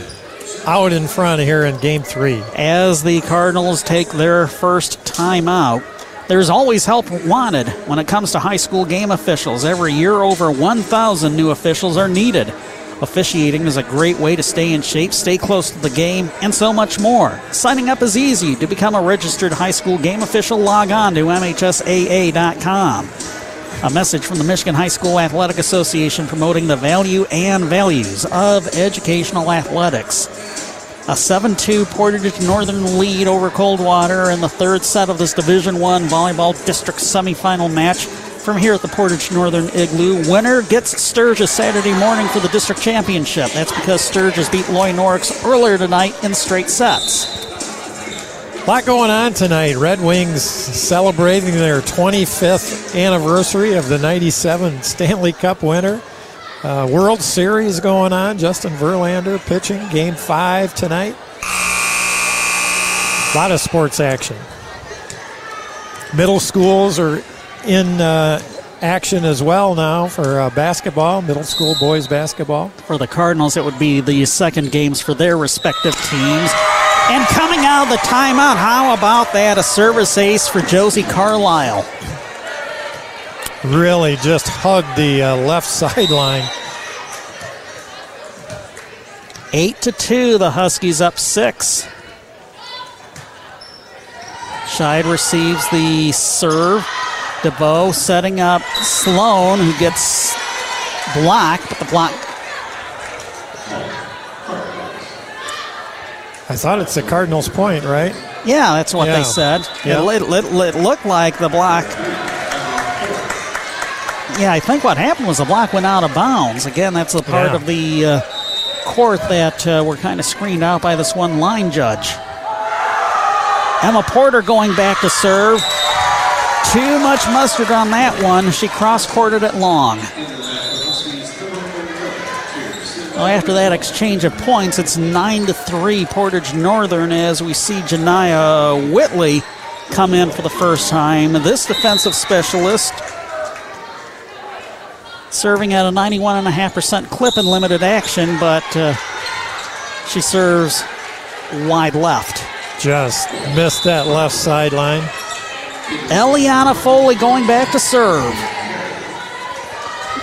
out in front here in game three. As the Cardinals take their first timeout, there's always help wanted when it comes to high school game officials. Every year, over 1,000 new officials are needed. Officiating is a great way to stay in shape, stay close to the game, and so much more. Signing up is easy. To become a registered high school game official, log on to MHSAA.com. A message from the Michigan High School Athletic Association promoting the value and values of educational athletics. A 7-2 Portage Northern lead over Coldwater in the third set of this Division One volleyball district semifinal match from here at the Portage Northern Igloo. Winner gets Sturgis Saturday morning for the district championship. That's because Sturgis beat Loy Norrix earlier tonight in straight sets. A lot going on tonight. Red Wings celebrating their 25th anniversary of the 97 Stanley Cup winner. Uh, World Series going on. Justin Verlander pitching game five tonight. A lot of sports action. Middle schools are in uh, action as well now for uh, basketball, middle school boys basketball. For the Cardinals, it would be the second games for their respective teams. And coming out of the timeout, how about that? A service ace for Josie Carlisle. really just hugged the uh, left [laughs] sideline. Eight to two, the Huskies up six. Scheid receives the serve. DeBow setting up Sloan, who gets blocked, but the block. I thought it's the Cardinals' point, right? Yeah, that's what Yeah. they said. Yeah. It, it, it, it looked like the block. Yeah, I think what happened was the block went out of bounds. Again, that's the part Yeah. of the uh, court that uh, were kind of screened out by this one line judge. Emma Porter going back to serve. Too much mustard on that one. She cross-courted it long. Well, after that exchange of points, it's nine to three Portage Northern as we see Janiyah Whitley come in for the first time. This defensive specialist serving at a 91.5% clip in limited action, but uh, she serves wide left. Just missed that left sideline. Eliana Foley going back to serve.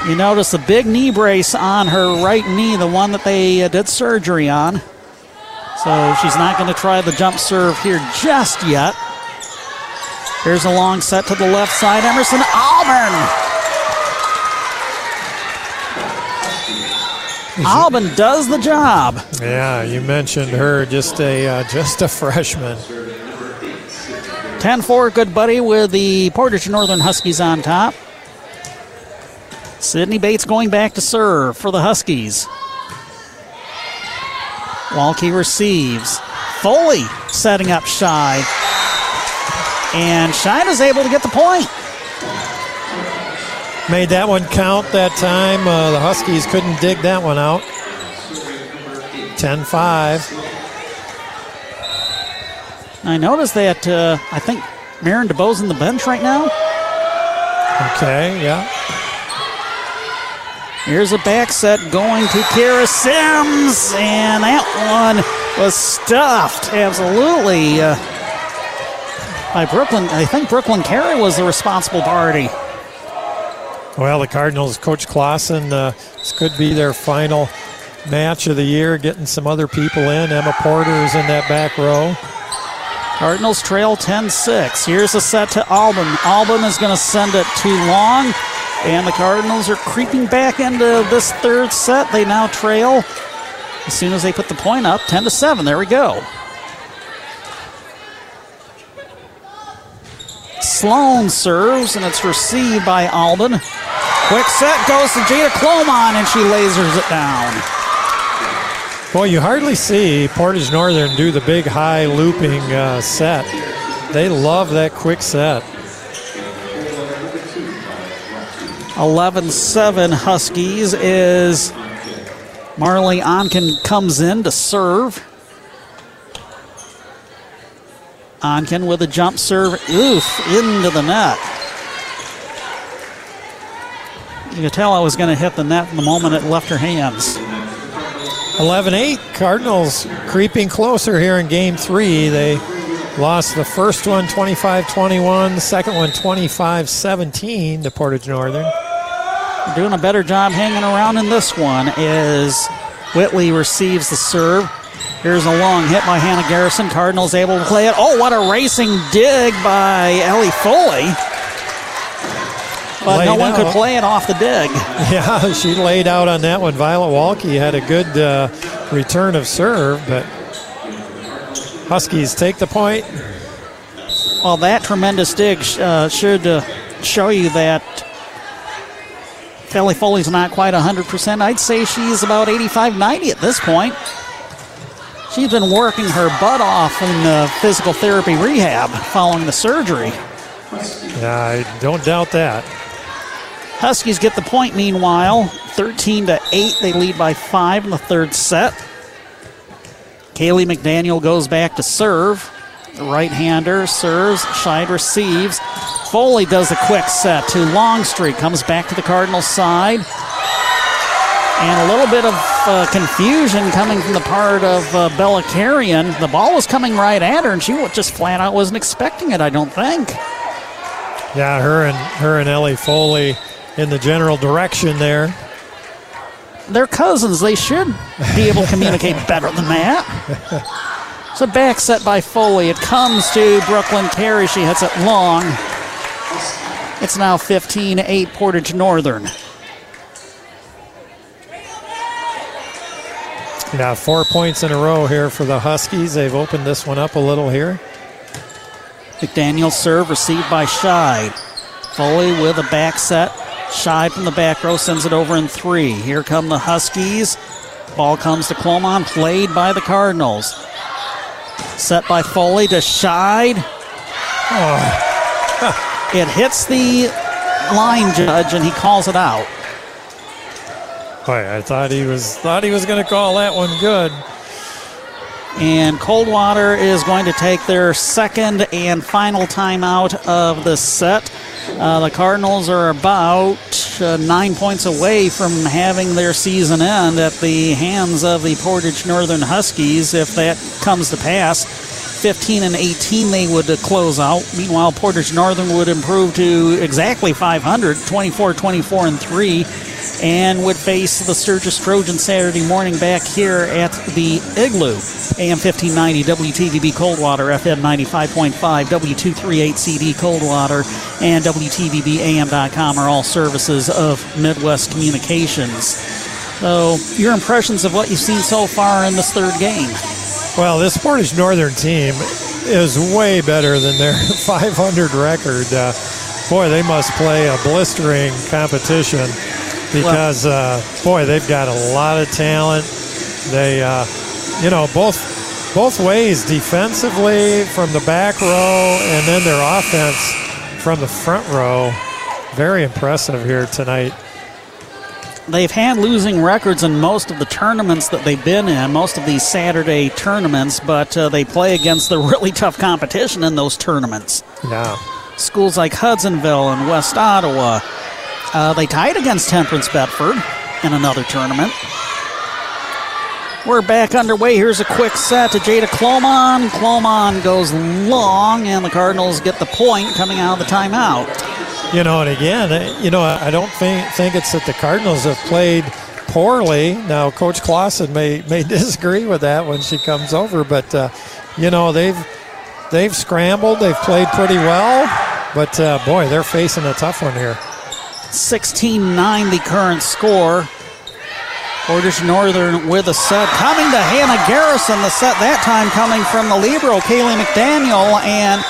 You notice the big knee brace on her right knee, the one that they uh, did surgery on. So she's not going to try the jump serve here just yet. Here's a long set to the left side. Emerson Albin. Albin does the job. Yeah, you mentioned her, just a uh, just a freshman. 10 4, good buddy with the Portage Northern Huskies on top. Sydney Bates going back to serve for the Huskies. Walke receives. Foley setting up Scheid. And Shine is able to get the point. Made that one count that time. Uh, the Huskies couldn't dig that one out. 10 5. I noticed that uh, I think Marin DeBow's in the bench right now. Okay, yeah. Here's a back set going to Kira Sims, and that one was stuffed absolutely uh, by Brooklyn. I think Brooklyn Carey was the responsible party. Well, the Cardinals, Coach Clausen, uh, this could be their final match of the year, getting some other people in. Emma Porter is in that back row. Cardinals trail 10 6. Here's a set to Albin. Albin is going to send it too long, and the Cardinals are creeping back into this third set. They now trail as soon as they put the point up 10 to 7. There we go. Sloan serves, and it's received by Albin. Quick set goes to Jada Clomon, and she lasers it down. Well, you hardly see Portage Northern do the big high looping uh, set. They love that quick set. 11 7 Huskies is Marley Onken comes in to serve. Onken with a jump serve. Oof, into the net. You could tell I was going to hit the net the moment it left her hands. 11 8. Cardinals creeping closer here in game three. They lost the first one 25 21, the second one 25 17 to Portage Northern. Doing a better job hanging around in this one is Whitley receives the serve. Here's a long hit by Hannah Garrison. Cardinals able to play it. Oh, what a racing dig by Ellie Foley. But no one could play it off the dig. [laughs] Yeah, she laid out on that one. Violet Walke had a good uh, return of serve, but Huskies take the point. Well, that tremendous dig uh, should uh, show you that Ellie Foley's not quite 100%. I'd say she's about 85 90 at this point. She's been working her butt off in uh, physical therapy rehab following the surgery. Yeah, I don't doubt that. Huskies get the point meanwhile. 13 to 8. They lead by 5 in the third set. Kaylee McDaniel goes back to serve. Right hander serves. Scheid receives. Foley does a quick set to Longstreet. Comes back to the Cardinals side. And a little bit of uh, confusion coming from the part of uh, Bella Carrion. The ball was coming right at her, and she just flat out wasn't expecting it, I don't think. Yeah, her and her and Ellie Foley in the general direction there. They're cousins. They should be able to communicate [laughs] better than that. It's a back set by Foley. It comes to Brooklyn Carey. She hits it long. It's now 15 8 Portage Northern. Now, four points in a row here for the Huskies. They've opened this one up a little here. McDaniel serve received by Scheid. Foley with a back set. Scheid from the back row sends it over in three. Here come the Huskies. Ball comes to Clomon, played by the Cardinals. Set by Foley to Scheid. Oh. [laughs] it hits the line judge and he calls it out. Boy, I thought he was thought he was going to call that one good. And Coldwater is going to take their second and final timeout of the set. Uh, the Cardinals are about uh, nine points away from having their season end at the hands of the Portage Northern Huskies. If that comes to pass, 15 and 18 they would close out. Meanwhile, Portage Northern would improve to exactly 500, 24, 24 and 3 and would face the Sturgis Trojans Saturday morning back here at the Igloo. AM 1590 WTVB Coldwater, FM 95.5, W238CD Coldwater, and WTVBAM.com are all services of Midwest Communications. So, your impressions of what you've seen so far in this third game? Well, this Portage Northern team is way better than their [laughs] 500 record. Uh, boy, they must play a blistering competition because uh, boy, they've got a lot of talent. They, uh, you know, both both ways defensively from the back row and then their offense from the front row. Very impressive here tonight. They've had losing records in most of the tournaments that they've been in, most of these Saturday tournaments, but uh, they play against the [laughs] really tough competition in those tournaments. Yeah. Schools like Hudsonville and West Ottawa, uh, they tied against Temperance Bedford in another tournament. We're back underway. Here's a quick set to Jada Clomon. Clomon goes long, and the Cardinals get the point coming out of the timeout. You know, and again, you know, I don't think think it's that the Cardinals have played poorly. Now, Coach Clausen may may [laughs] disagree with that when she comes over, but uh, you know they've they've scrambled. They've played pretty well, but uh, boy, they're facing a tough one here. 16 9 the current score. Portage Northern with a set. Coming to Hannah Garrison, the set that time coming from the Libero, Kaylee McDaniel, and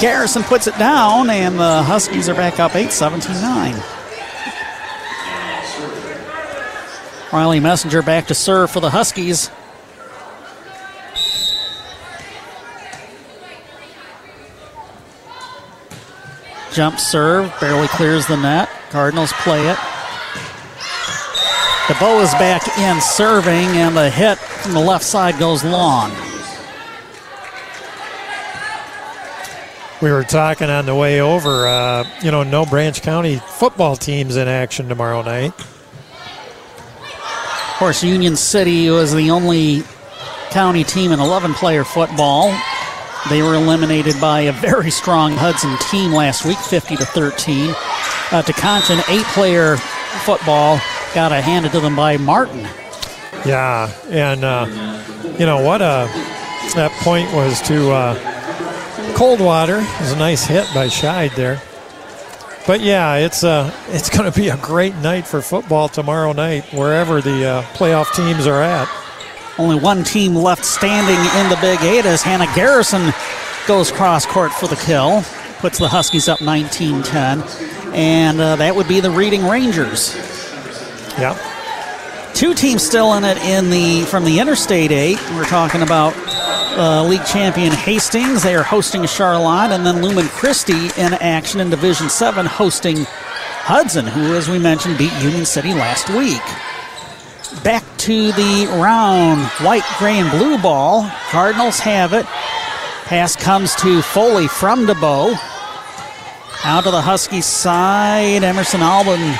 Garrison puts it down, and the Huskies are back up 8 17 9. Riley Messenger back to serve for the Huskies. Jump serve, barely clears the net. Cardinals play it. DeBow is back in serving, and the hit from the left side goes long. We were talking on the way over, uh, you know, no Branch County football teams in action tomorrow night. Of course, Union City was the only county team in 11 player football. They were eliminated by a very strong Hudson team last week, 50 to 13. Uh, Tekonsha, eight-player football, got a handed to them by Martin. Yeah, and uh, you know what? Uh, that point was to uh, Coldwater. It was a nice hit by Scheid there. But yeah, it's uh, it's going to be a great night for football tomorrow night, wherever the uh, playoff teams are at. Only one team left standing in the Big Eight as Hannah Garrison goes cross court for the kill. Puts the Huskies up 19 10. And uh, that would be the Reading Rangers. Yeah. Two teams still in it in the from the Interstate 8. We're talking about uh, league champion Hastings. They are hosting Charlotte, and then Lumen Christi in action in Division 7 hosting Hudson, who, as we mentioned, beat Union City last week back to the round. White, gray, and blue ball. Cardinals have it. Pass comes to Foley from DeBow. Out to the Husky side. Emerson Albin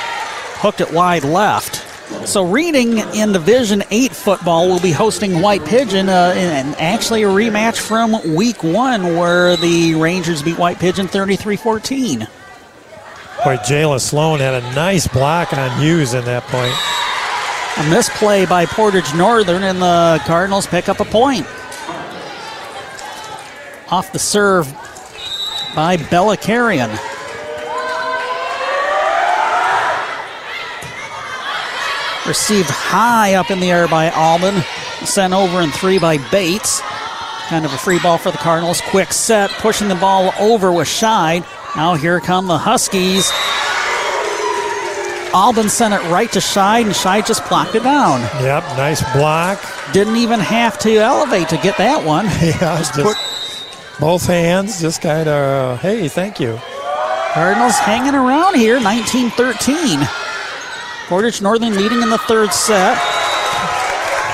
hooked it wide left. So Reading in Division 8 football will be hosting White Pigeon, uh, and actually a rematch from Week 1 where the Rangers beat White Pigeon 33-14. Boy, Jayla Sloan had a nice block on Hughes in that point. A misplay by Portage Northern, and the Cardinals pick up a point. Off the serve by Bella Carrion. Received high up in the air by Albin. Sent over in three by Bates. Kind of a free ball for the Cardinals. Quick set, pushing the ball over with Scheid. Now here come the Huskies. Albin sent it right to Scheid, and Scheid just blocked it down. Yep, nice block. Didn't even have to elevate to get that one. [laughs] Yeah, just, just put both hands, just kind of, uh, hey, thank you. Cardinals hanging around here, 19 13. Portage Northern leading in the third set.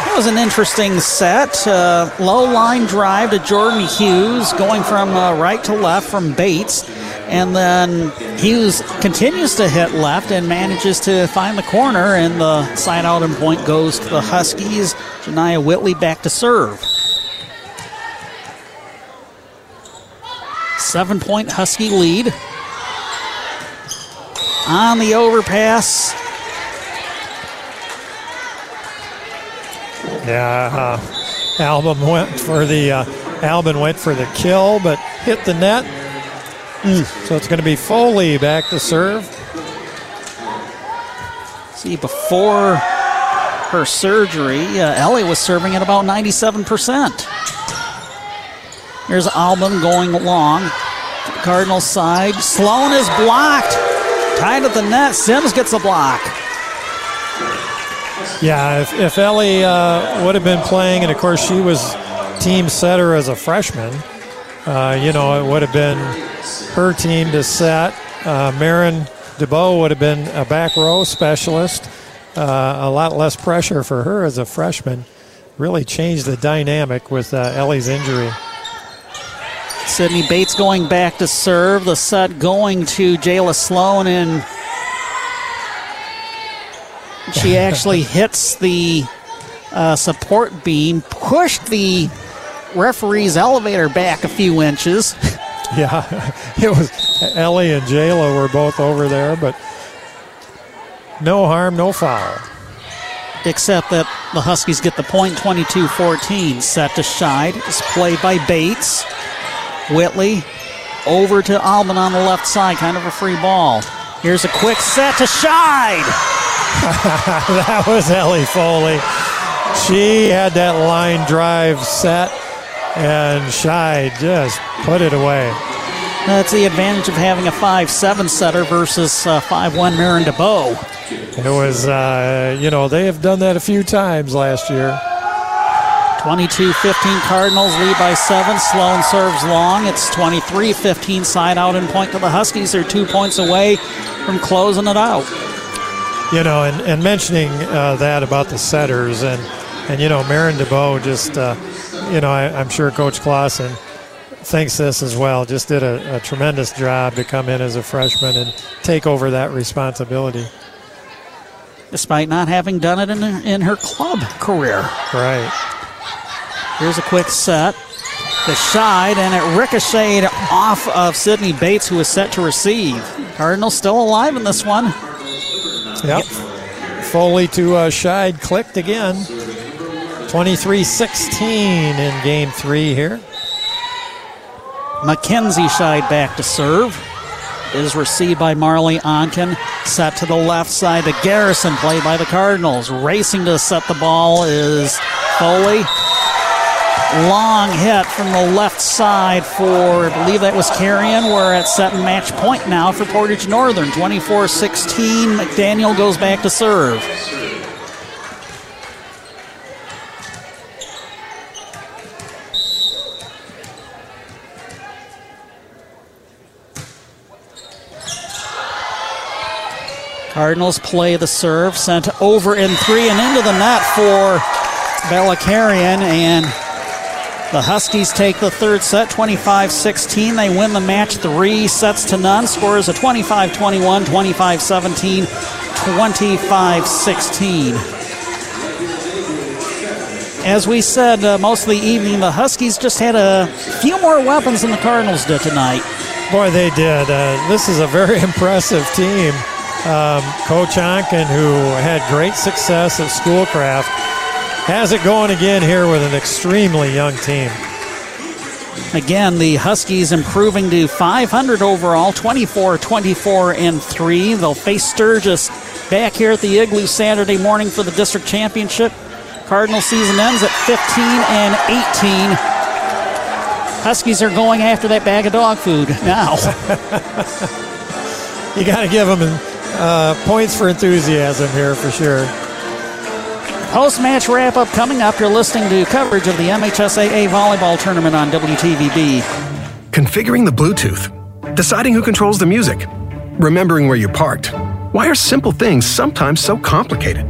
It was an interesting set. Uh, low line drive to Jordan Hughes, going from uh, right to left from Bates. And then Hughes continues to hit left and manages to find the corner, and the side out and point goes to the Huskies. Janiah Whitley back to serve. Seven point Husky lead. On the overpass. Yeah, uh, Albin went for the uh, Albin went for the kill, but hit the net. Mm. So it's going to be Foley back to serve. See, before her surgery, uh, Ellie was serving at about 97%. Here's Albin going long. Cardinal side. Sloan is blocked. Tied at the net. Sims gets a block. Yeah, if, if Ellie uh, would have been playing, and of course she was team setter as a freshman, uh, you know, it would have been her team to set. Uh, Marin DeBow would have been a back row specialist. Uh, a lot less pressure for her as a freshman. Really changed the dynamic with uh, Ellie's injury. Sydney Bates going back to serve. The set going to Jayla Sloan, and she actually hits the uh, support beam, pushed the referee's elevator back a few inches. [laughs] Yeah, it was Ellie and Jayla were both over there, but no harm, no foul. Except that the Huskies get the point 22 14. Set to Scheid. It's played by Bates. Whitley over to Albin on the left side. Kind of a free ball. Here's a quick set to Scheid. [laughs] that was Ellie Foley. She had that line drive set, and Scheid just put it away. That's the advantage of having a 5 7 setter versus uh, 5 1 Marin DeBow. It was, uh, you know, they have done that a few times last year. 22 15 Cardinals lead by 7. Sloan serves long. It's 23 15 side out and point to the Huskies. They're two points away from closing it out. You know, and, and mentioning uh, that about the setters, and, and you know, Marin DeBow just, uh, you know, I, am sure Coach Clausen thinks this as well. Just did a, a, tremendous job to come in as a freshman and take over that responsibility. Despite not having done it in, in her club career. Right. Here's a quick set. The side, and it ricocheted off of Sydney Bates, who is set to receive. Cardinals still alive in this one. Yep. Foley to uh, Scheid clicked again. 23 16 in game three here. Mackenzie Scheid back to serve. Is received by Marley Onken. Set to the left side to Garrison, played by the Cardinals. Racing to set the ball is Foley. Long hit from the left side for, I believe that was Carrion. We're at set match point now for Portage Northern. 24 16. McDaniel goes back to serve. Cardinals play the serve, sent over in three and into the net for Bella Carrion, and the Huskies take the third set 25 16. They win the match three sets to none. Scores a 25 21, 25 17, 25 16. As we said uh, most of the evening, the Huskies just had a few more weapons than the Cardinals did tonight. Boy, they did. Uh, this is a very [laughs] impressive team. Um, Coach Onken, who had great success at Schoolcraft, has it going again here with an extremely young team. Again, the Huskies improving to 500 overall, 24 24 and 3. They'll face Sturgis back here at the Igloo Saturday morning for the district championship. Cardinal season ends at 15 and 18. Huskies are going after that bag of dog food now. [laughs] [laughs] you got to give them uh, points for enthusiasm here for sure. Post match wrap up coming up. You're listening to coverage of the MHSAA volleyball tournament on WTVB. Configuring the Bluetooth, deciding who controls the music, remembering where you parked. Why are simple things sometimes so complicated?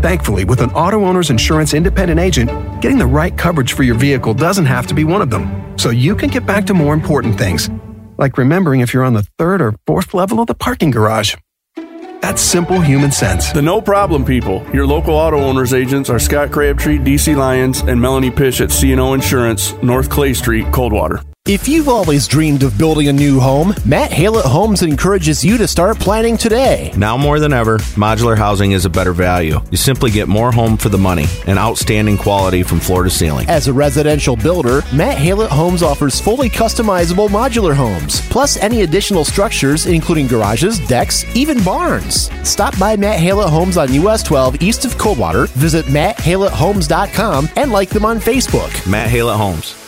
Thankfully, with an auto owner's insurance independent agent, getting the right coverage for your vehicle doesn't have to be one of them. So you can get back to more important things, like remembering if you're on the third or fourth level of the parking garage. That's simple human sense. The no problem people. Your local auto owners agents are Scott Crabtree, DC Lyons, and Melanie Pish at CNO Insurance, North Clay Street, Coldwater. If you've always dreamed of building a new home, Matt Halet Homes encourages you to start planning today. Now more than ever, modular housing is a better value. You simply get more home for the money and outstanding quality from floor to ceiling. As a residential builder, Matt Halet Homes offers fully customizable modular homes, plus any additional structures, including garages, decks, even barns. Stop by Matt Halet Homes on US 12 east of Coldwater, visit matthalethomes.com, and like them on Facebook. Matt Halet Homes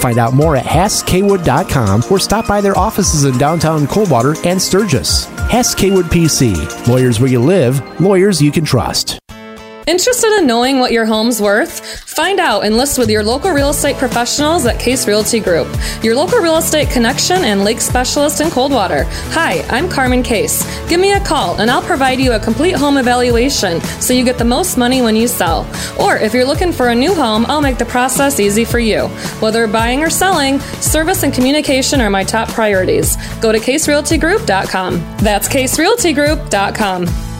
Find out more at HassKaywood.com or stop by their offices in downtown Coldwater and Sturgis. Hass Kaywood PC. Lawyers where you live, lawyers you can trust. Interested in knowing what your home's worth? Find out and list with your local real estate professionals at Case Realty Group, your local real estate connection and lake specialist in Coldwater. Hi, I'm Carmen Case. Give me a call and I'll provide you a complete home evaluation so you get the most money when you sell. Or if you're looking for a new home, I'll make the process easy for you. Whether buying or selling, service and communication are my top priorities. Go to caserealtygroup.com. That's caserealtygroup.com.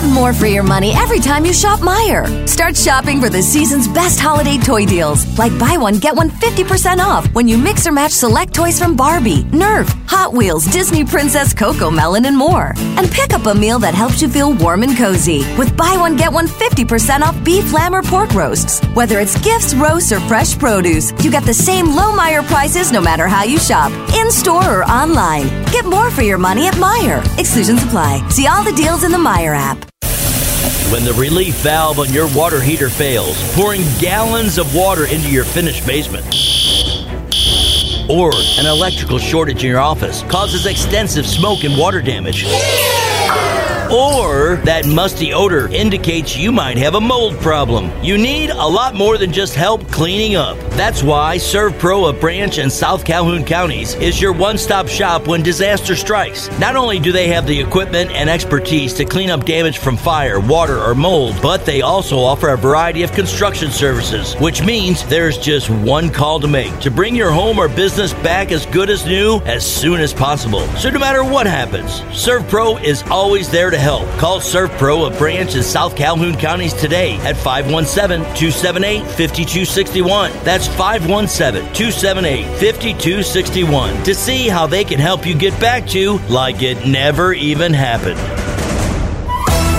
Get more for your money every time you shop Meijer. Start shopping for the season's best holiday toy deals, like buy one, get one 50% off when you mix or match select toys from Barbie, Nerf, Hot Wheels, Disney Princess CoComelon, and more. And pick up a meal that helps you feel warm and cozy with buy one, get one 50% off beef, lamb, or pork roasts. Whether it's gifts, roasts, or fresh produce, you get the same low Meijer prices no matter how you shop, in store or online. Get more for your money at Meijer. Exclusions apply. See all the deals in the Meijer app. When the relief valve on your water heater fails, pouring gallons of water into your finished basement. Or an electrical shortage in your office causes extensive smoke and water damage. Or that musty odor indicates you might have a mold problem. You need a lot more than just help cleaning up. That's why ServPro of Branch and South Calhoun counties is your one stop shop when disaster strikes. Not only do they have the equipment and expertise to clean up damage from fire, water, or mold, but they also offer a variety of construction services, which means there's just one call to make to bring your home or business back as good as new as soon as possible. So no matter what happens, ServPro is always there to help. Call ServPro of Branch in South Calhoun counties today at 517 278 5261. That's 517 278 5261 to see how they can help you get back to like it never even happened.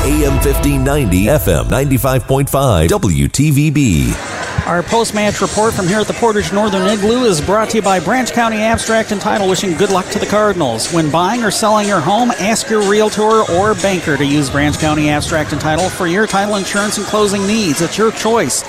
AM 1590, FM 95.5, WTVB. Our post match report from here at the Portage Northern Igloo is brought to you by Branch County Abstract and Title, wishing good luck to the Cardinals. When buying or selling your home, ask your realtor or banker to use Branch County Abstract and Title for your title insurance and closing needs. It's your choice.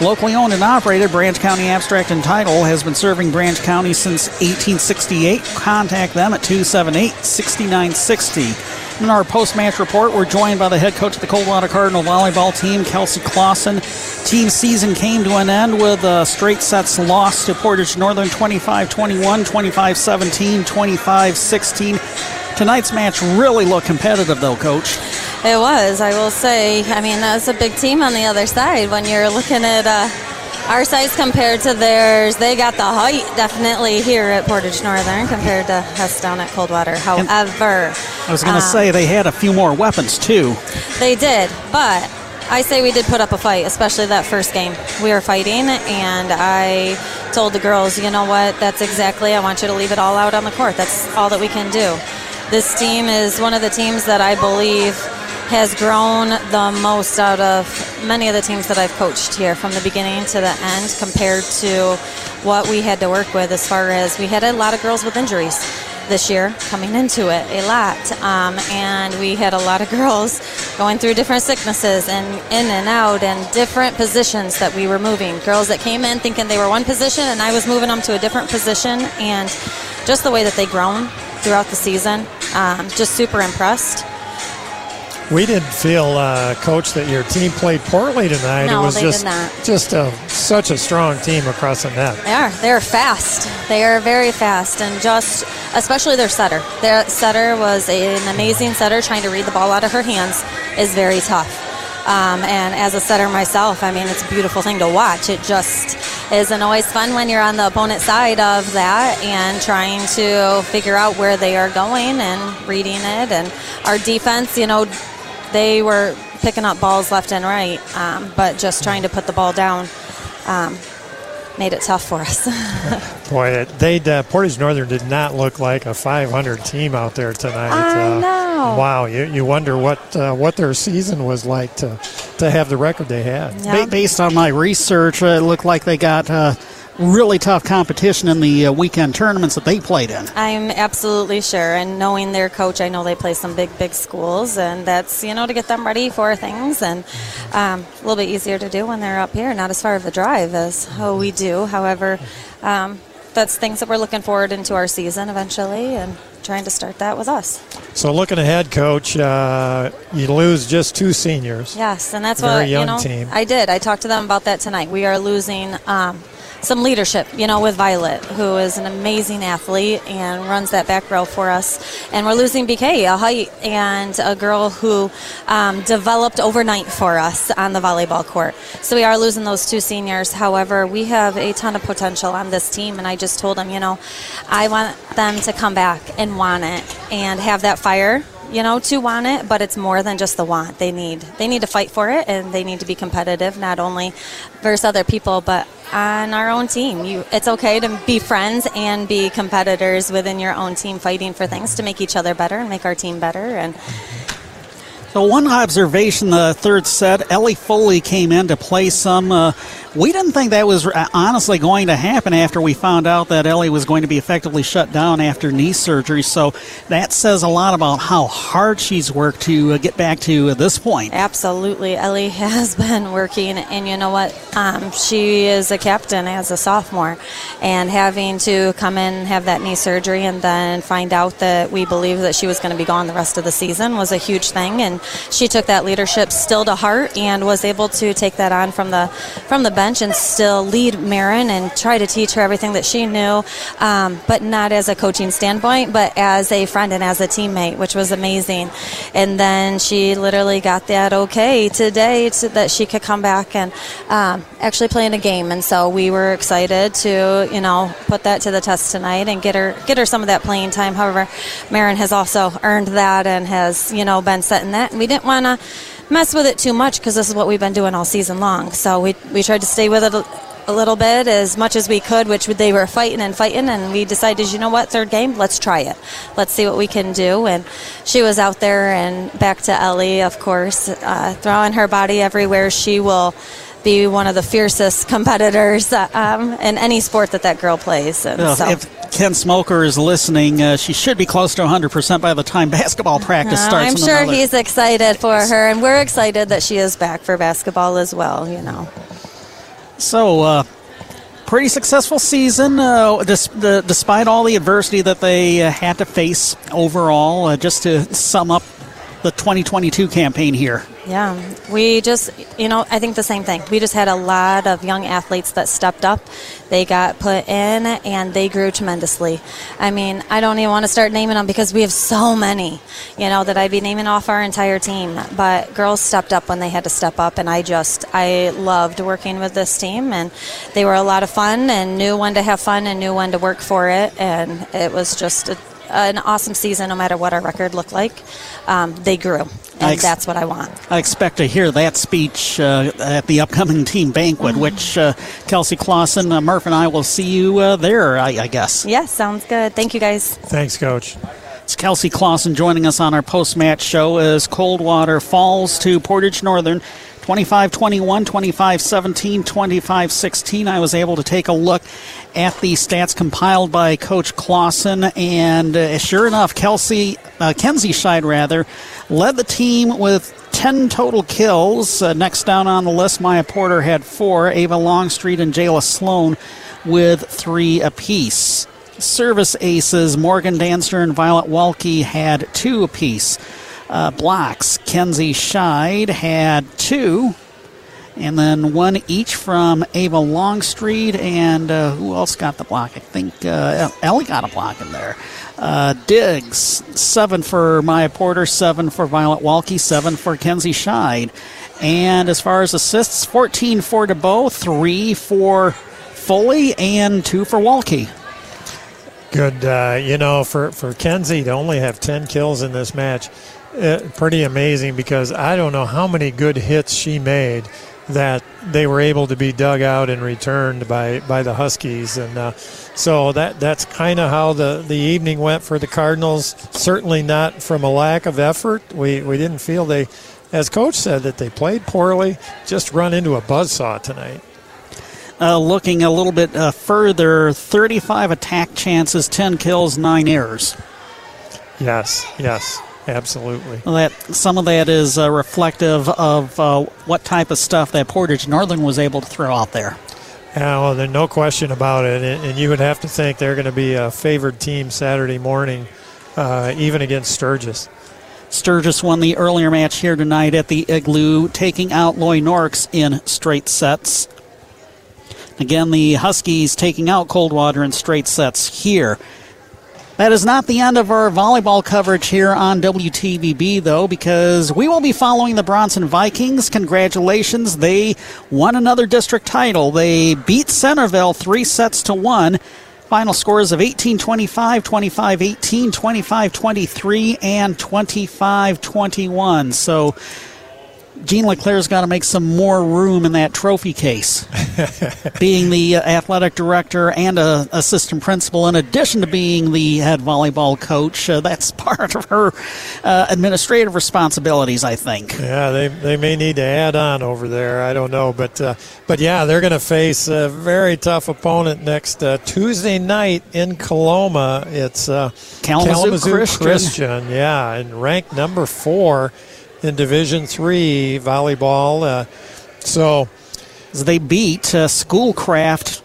Locally owned and operated, Branch County Abstract and Title has been serving Branch County since 1868. Contact them at 278 6960. In our post match report, we're joined by the head coach of the Coldwater Cardinal volleyball team, Kelsey Clausen. Team season came to an end with a straight sets loss to Portage Northern 25 21, 25 17, 25 16. Tonight's match really looked competitive, though, coach. It was, I will say. I mean, that's a big team on the other side when you're looking at uh, our size compared to theirs. They got the height definitely here at Portage Northern compared to us down at Coldwater. However, I was going to uh, say they had a few more weapons too. they did, but I say we did put up a fight, especially that first game. We were fighting, and I told the girls, you know what, that's exactly, I want you to leave it all out on the court. That's all that we can do. This team is one of the teams that I believe has grown the most out of many of the teams that I've coached here from the beginning to the end compared to what we had to work with as far as we had a lot of girls with injuries this year coming into it a lot. Um, and we had a lot of girls going through different sicknesses and in and out and different positions that we were moving. Girls that came in thinking they were one position and i was moving them to a different position. And just the way that they grown throughout the season um, just super impressed We didn't feel, uh, Coach, that your team played poorly tonight. No, it was they just did not. just a, such a strong team across the net. They are. They're fast. They are very fast, and just especially their setter. Their setter was an amazing setter. Trying to read the ball out of her hands is very tough. Um, and as a setter myself, I mean, it's a beautiful thing to watch. It just isn't always fun when you're on the opponent side of that and trying to figure out where they are going and reading it. And our defense, you know, they were picking up balls left and right, um, but just trying to put the ball down um, made it tough for us. [laughs] Boy, they uh, Portage Northern did not look like a 500 team out there tonight. I Uh, know. Wow, you, you wonder what uh, what their season was like to to have the record they had. Ba- based on my research, uh, it looked like they got uh, really tough competition in the uh, weekend tournaments that they played in. I'm absolutely sure. And knowing their coach, I know they play some big, big schools, and that's, you know, to get them ready for things and um, a little bit easier to do when they're up here, not as far of a drive as how we do. However, um, that's things that we're looking forward into our season eventually and trying to start that with us. So looking ahead, Coach, uh, you lose just two seniors. Yes, and that's Very what young you know. team. I did. I talked to them about that tonight. We are losing um, some leadership, you know, with Violet, who is an amazing athlete and runs that back row for us. And we're losing BK, a height and a girl who um, developed overnight for us on the volleyball court. So we are losing those two seniors. However, we have a ton of potential on this team, and I just told them, you know, I want them to come back and want it and have that fire you know, to want it, but it's more than just the want. They need they need to fight for it, and they need to be competitive, not only versus other people, but on our own team. You, it's okay to be friends and be competitors within your own team, fighting for things to make each other better and make our team better. And So one observation, the third set, Ellie Foley came in to play some. Uh, we didn't think that was uh, honestly going to happen after we found out that Ellie was going to be effectively shut down after knee surgery. So that says a lot about how hard she's worked to uh, get back to this point. Absolutely. Ellie [laughs] has been working, and you know what? Um, she is a captain as a sophomore, and having to come in have that knee surgery and then find out that we believe that she was going to be gone the rest of the season was a huge thing. And she took that leadership still to heart and was able to take that on from the from the bench and still lead Marin and try to teach her everything that she knew, um, but not as a coaching standpoint, but as a friend and as a teammate, which was amazing. And then she literally got that okay today to, that she could come back and um, actually play in a game. And so we were excited to, you know, put that to the test tonight and get her get her some of that playing time. However, Marin has also earned that and has, you know, been setting that. And we didn't want to mess with it too much because this is what we've been doing all season long. So we we tried to stay with it. A, a little bit as much as we could, which they were fighting and fighting, and we decided, you know what, third game, let's try it. Let's see what we can do. And she was out there and back to Ellie, of course, uh, throwing her body everywhere. She will be one of the fiercest competitors um, in any sport that that girl plays. And Well, so. if Ken Smoker is listening, uh, she should be close to 100% by the time [laughs] basketball practice Uh, starts. I'm sure another- he's excited for her, and we're excited that she is back for basketball as well. You know. So, uh, pretty successful season, uh, dis- the, despite all the adversity that they uh, had to face overall. Uh, just to sum up the 2022 campaign here? Yeah, we just, you know, I think the same thing. We just had a lot of young athletes that stepped up. They got put in and they grew tremendously. I mean, I don't even want to start naming them because we have so many, you know, that I'd be naming off our entire team. But girls stepped up when they had to step up, and I just, I loved working with this team, and they were a lot of fun and knew when to have fun and knew when to work for it, and it was just a, an awesome season no matter what our record looked like. Um, they grew, and ex- that's what I want. I expect to hear that speech uh, at the upcoming [laughs] team banquet, Mm-hmm. which uh, Kelsey Clausen, uh, Murph, and I will see you uh, there, I, I guess. Yes, sounds good. Thank you guys. Thanks, Coach. It's Kelsey Clausen joining us on our post match show as Coldwater falls to Portage Northern. 25 21, 25 17, 25 16. I was able to take a look at the stats compiled by Coach Clausen, and uh, sure enough, Kelsey, uh, Kenzie Scheid, rather, led the team with 10 total kills. Uh, next down on the list, Maya Porter had four, Ava Longstreet and Jayla Sloan with three apiece. Service aces, Morgan Dancer and Violet Walke had two apiece. Uh, blocks, Kenzie Scheid had two, and then one each from Ava Longstreet, and uh, who else got the block? I think uh, Ellie got a block in there. Uh, Digs, seven for Maya Porter, seven for Violet Walke, seven for Kenzie Scheid. And as far as assists, 14 for DeBow, three for Foley, and two for Walke. Good. Uh, you know, for, for Kenzie to only have 10 kills in this match, uh, pretty amazing because I don't know how many good hits she made that they were able to be dug out and returned by, by the Huskies. And uh, so that that's kind of how the, the evening went for the Cardinals. Certainly not from a lack of effort. We, we didn't feel they, as Coach said, that they played poorly, just run into a buzzsaw tonight. Uh, looking a little bit uh, further, 35 attack chances, 10 kills, 9 errors. Yes, yes, absolutely. Well, that Some of that is uh, reflective of uh, what type of stuff that Portage Northern was able to throw out there. Yeah, well, there's no question about it. And, and you would have to think they're going to be a favored team Saturday morning, uh, even against Sturgis. Sturgis won the earlier match here tonight at the Igloo, taking out Loy Norrix in straight sets. Again, the Huskies taking out Coldwater in straight sets here. That is not the end of our volleyball coverage here on WTVB, though, because we will be following the Bronson Vikings. Congratulations. They won another district title. They beat Centerville three sets to one. Final scores of 18 25, 25 18, 25 23, and 25 21. So Gene LeClaire's got to make some more room in that trophy case. [laughs] being the uh, athletic director and a assistant principal, in addition to being the head volleyball coach, uh, that's [laughs] part of her uh, administrative responsibilities, I think. Yeah, they, they may need to add on over there. I don't know, but uh, but yeah, they're going to face a very tough opponent next uh, Tuesday night in Coloma. It's uh, Kalamazoo Christian. Christian, yeah, and ranked number four in Division Three volleyball. Uh, so they beat uh, Schoolcraft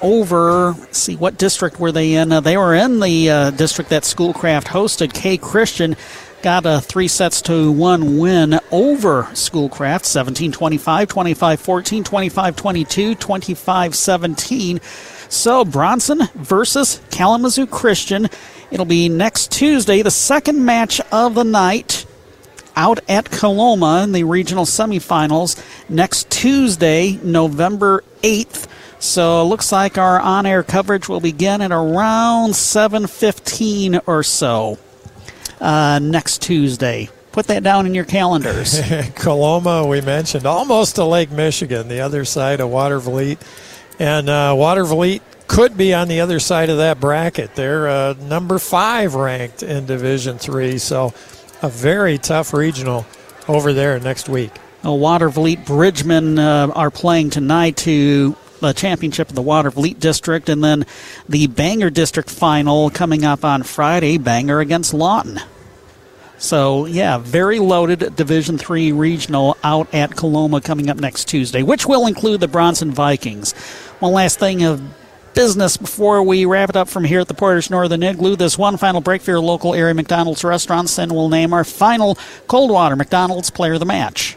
over. see what district were they in? Uh, they were in the uh, district that Schoolcraft hosted. K Christian got a three sets to one win over Schoolcraft 17 25, 25 14, 25 22, 25 17. So Bronson versus Kalamazoo Christian. It'll be next Tuesday, the second match of the night out at Coloma in the regional semifinals next Tuesday, November 8th. So it looks like our on-air coverage will begin at around 7:15 or so uh, next Tuesday. Put that down in your calendars. [laughs] Coloma, we mentioned, almost to Lake Michigan, the other side of Water Watervliet. And uh, Watervliet could be on the other side of that bracket. They're uh, number five ranked in Division Three, so a very tough regional over there next week. Uh, Watervliet Bridgman uh, are playing tonight to the championship of the Watervliet District, and then the Bangor District final coming up on Friday. Bangor against Lawton. So yeah, very loaded Division Three regional out at Coloma coming up next Tuesday, which will include the Bronson Vikings. One last thing of business before we wrap it up from here at the Portage Northern Igloo. This one final break for your local area McDonald's restaurants, and we'll name our final Coldwater McDonald's player of the match.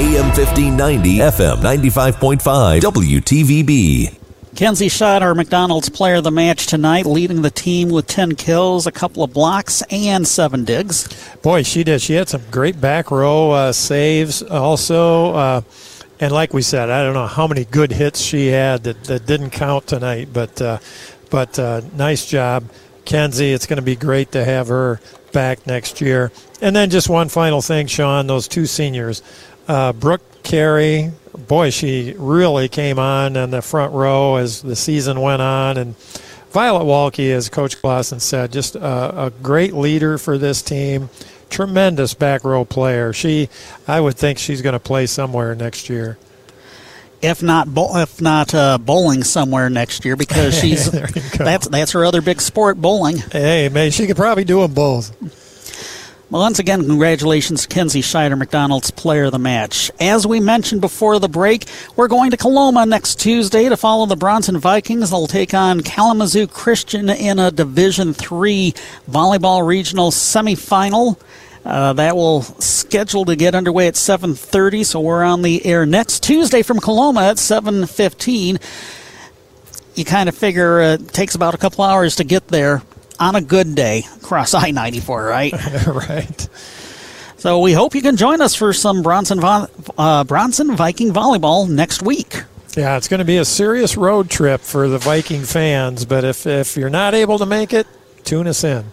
AM 1590, FM 95.5, WTVB. Kenzie Schott, our McDonald's player of the match tonight, leading the team with 10 kills, a couple of blocks, and seven digs. Boy, she did. She had some great back row uh, saves also. Uh, and like we said, I don't know how many good hits she had that, that didn't count tonight, but, uh, but uh, nice job. Kenzie, it's going to be great to have her back next year. And then just one final thing, Sean, those two seniors. Uh, Brooke Carey, boy, she really came on in the front row as the season went on. And Violet Walke, as Coach Clausen said, just a, a great leader for this team. Tremendous back row player. She, I would think she's going to play somewhere next year. If not, if not uh, bowling somewhere next year, because [laughs] she's that's that's her other big sport, bowling. Hey, man, she could probably do them both. Well, once again, congratulations, Kenzie Scheider, McDonald's player of the match. As we mentioned before the break, we're going to Coloma next Tuesday to follow the Bronson Vikings. They'll take on Kalamazoo Christian in a Division Three volleyball regional semifinal. Uh, that will schedule to get underway at 7:30, so we're on the air next Tuesday from Coloma at 7:15. You kind of figure uh, it takes about a couple hours to get there on a good day across I 94, right? [laughs] right. So we hope you can join us for some Bronson, uh, Bronson Viking volleyball next week. Yeah, it's going to be a serious road trip for the Viking fans, but if, if you're not able to make it, tune us in.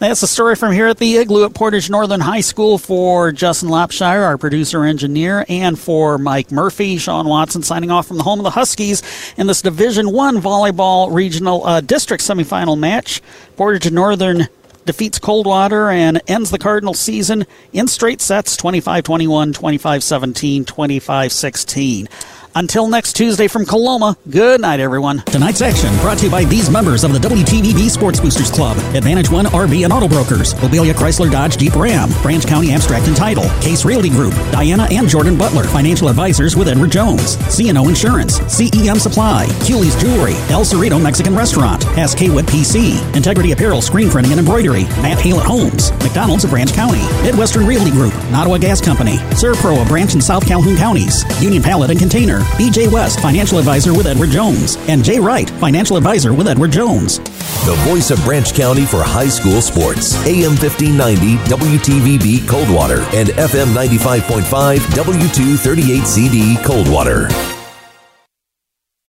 That's the story from here at the Igloo at Portage Northern High School for Justin Lopshire, our producer engineer, and for Mike Murphy. Sean Watson signing off from the home of the Huskies in this Division One volleyball regional uh, district semifinal match. Portage Northern defeats Coldwater and ends the Cardinal season in straight sets 25 21, 25 17, 25 16. Until next Tuesday from Coloma, good night, everyone. Tonight's action brought to you by these members of the WTVB Sports Boosters Club Advantage One RV and Auto Brokers, Mobilia Chrysler Dodge Jeep Ram, Branch County Abstract and Title, Case Realty Group, Diana and Jordan Butler, Financial Advisors with Edward Jones, CNO Insurance, CEM Supply, Cooley's Jewelry, El Cerrito Mexican Restaurant, SK PC, Integrity Apparel, Screen Printing and Embroidery, Matt Hale Homes, McDonald's of Branch County, Midwestern Realty Group, Nottawa Gas Company, Servpro of Branch and South Calhoun Counties, Union Pallet and Container, BJ West, Financial Advisor with Edward Jones, and Jay Wright, Financial Advisor with Edward Jones. The voice of Branch County for high school sports. AM 1590, WTVB Coldwater, and FM 95.5, W238CD Coldwater.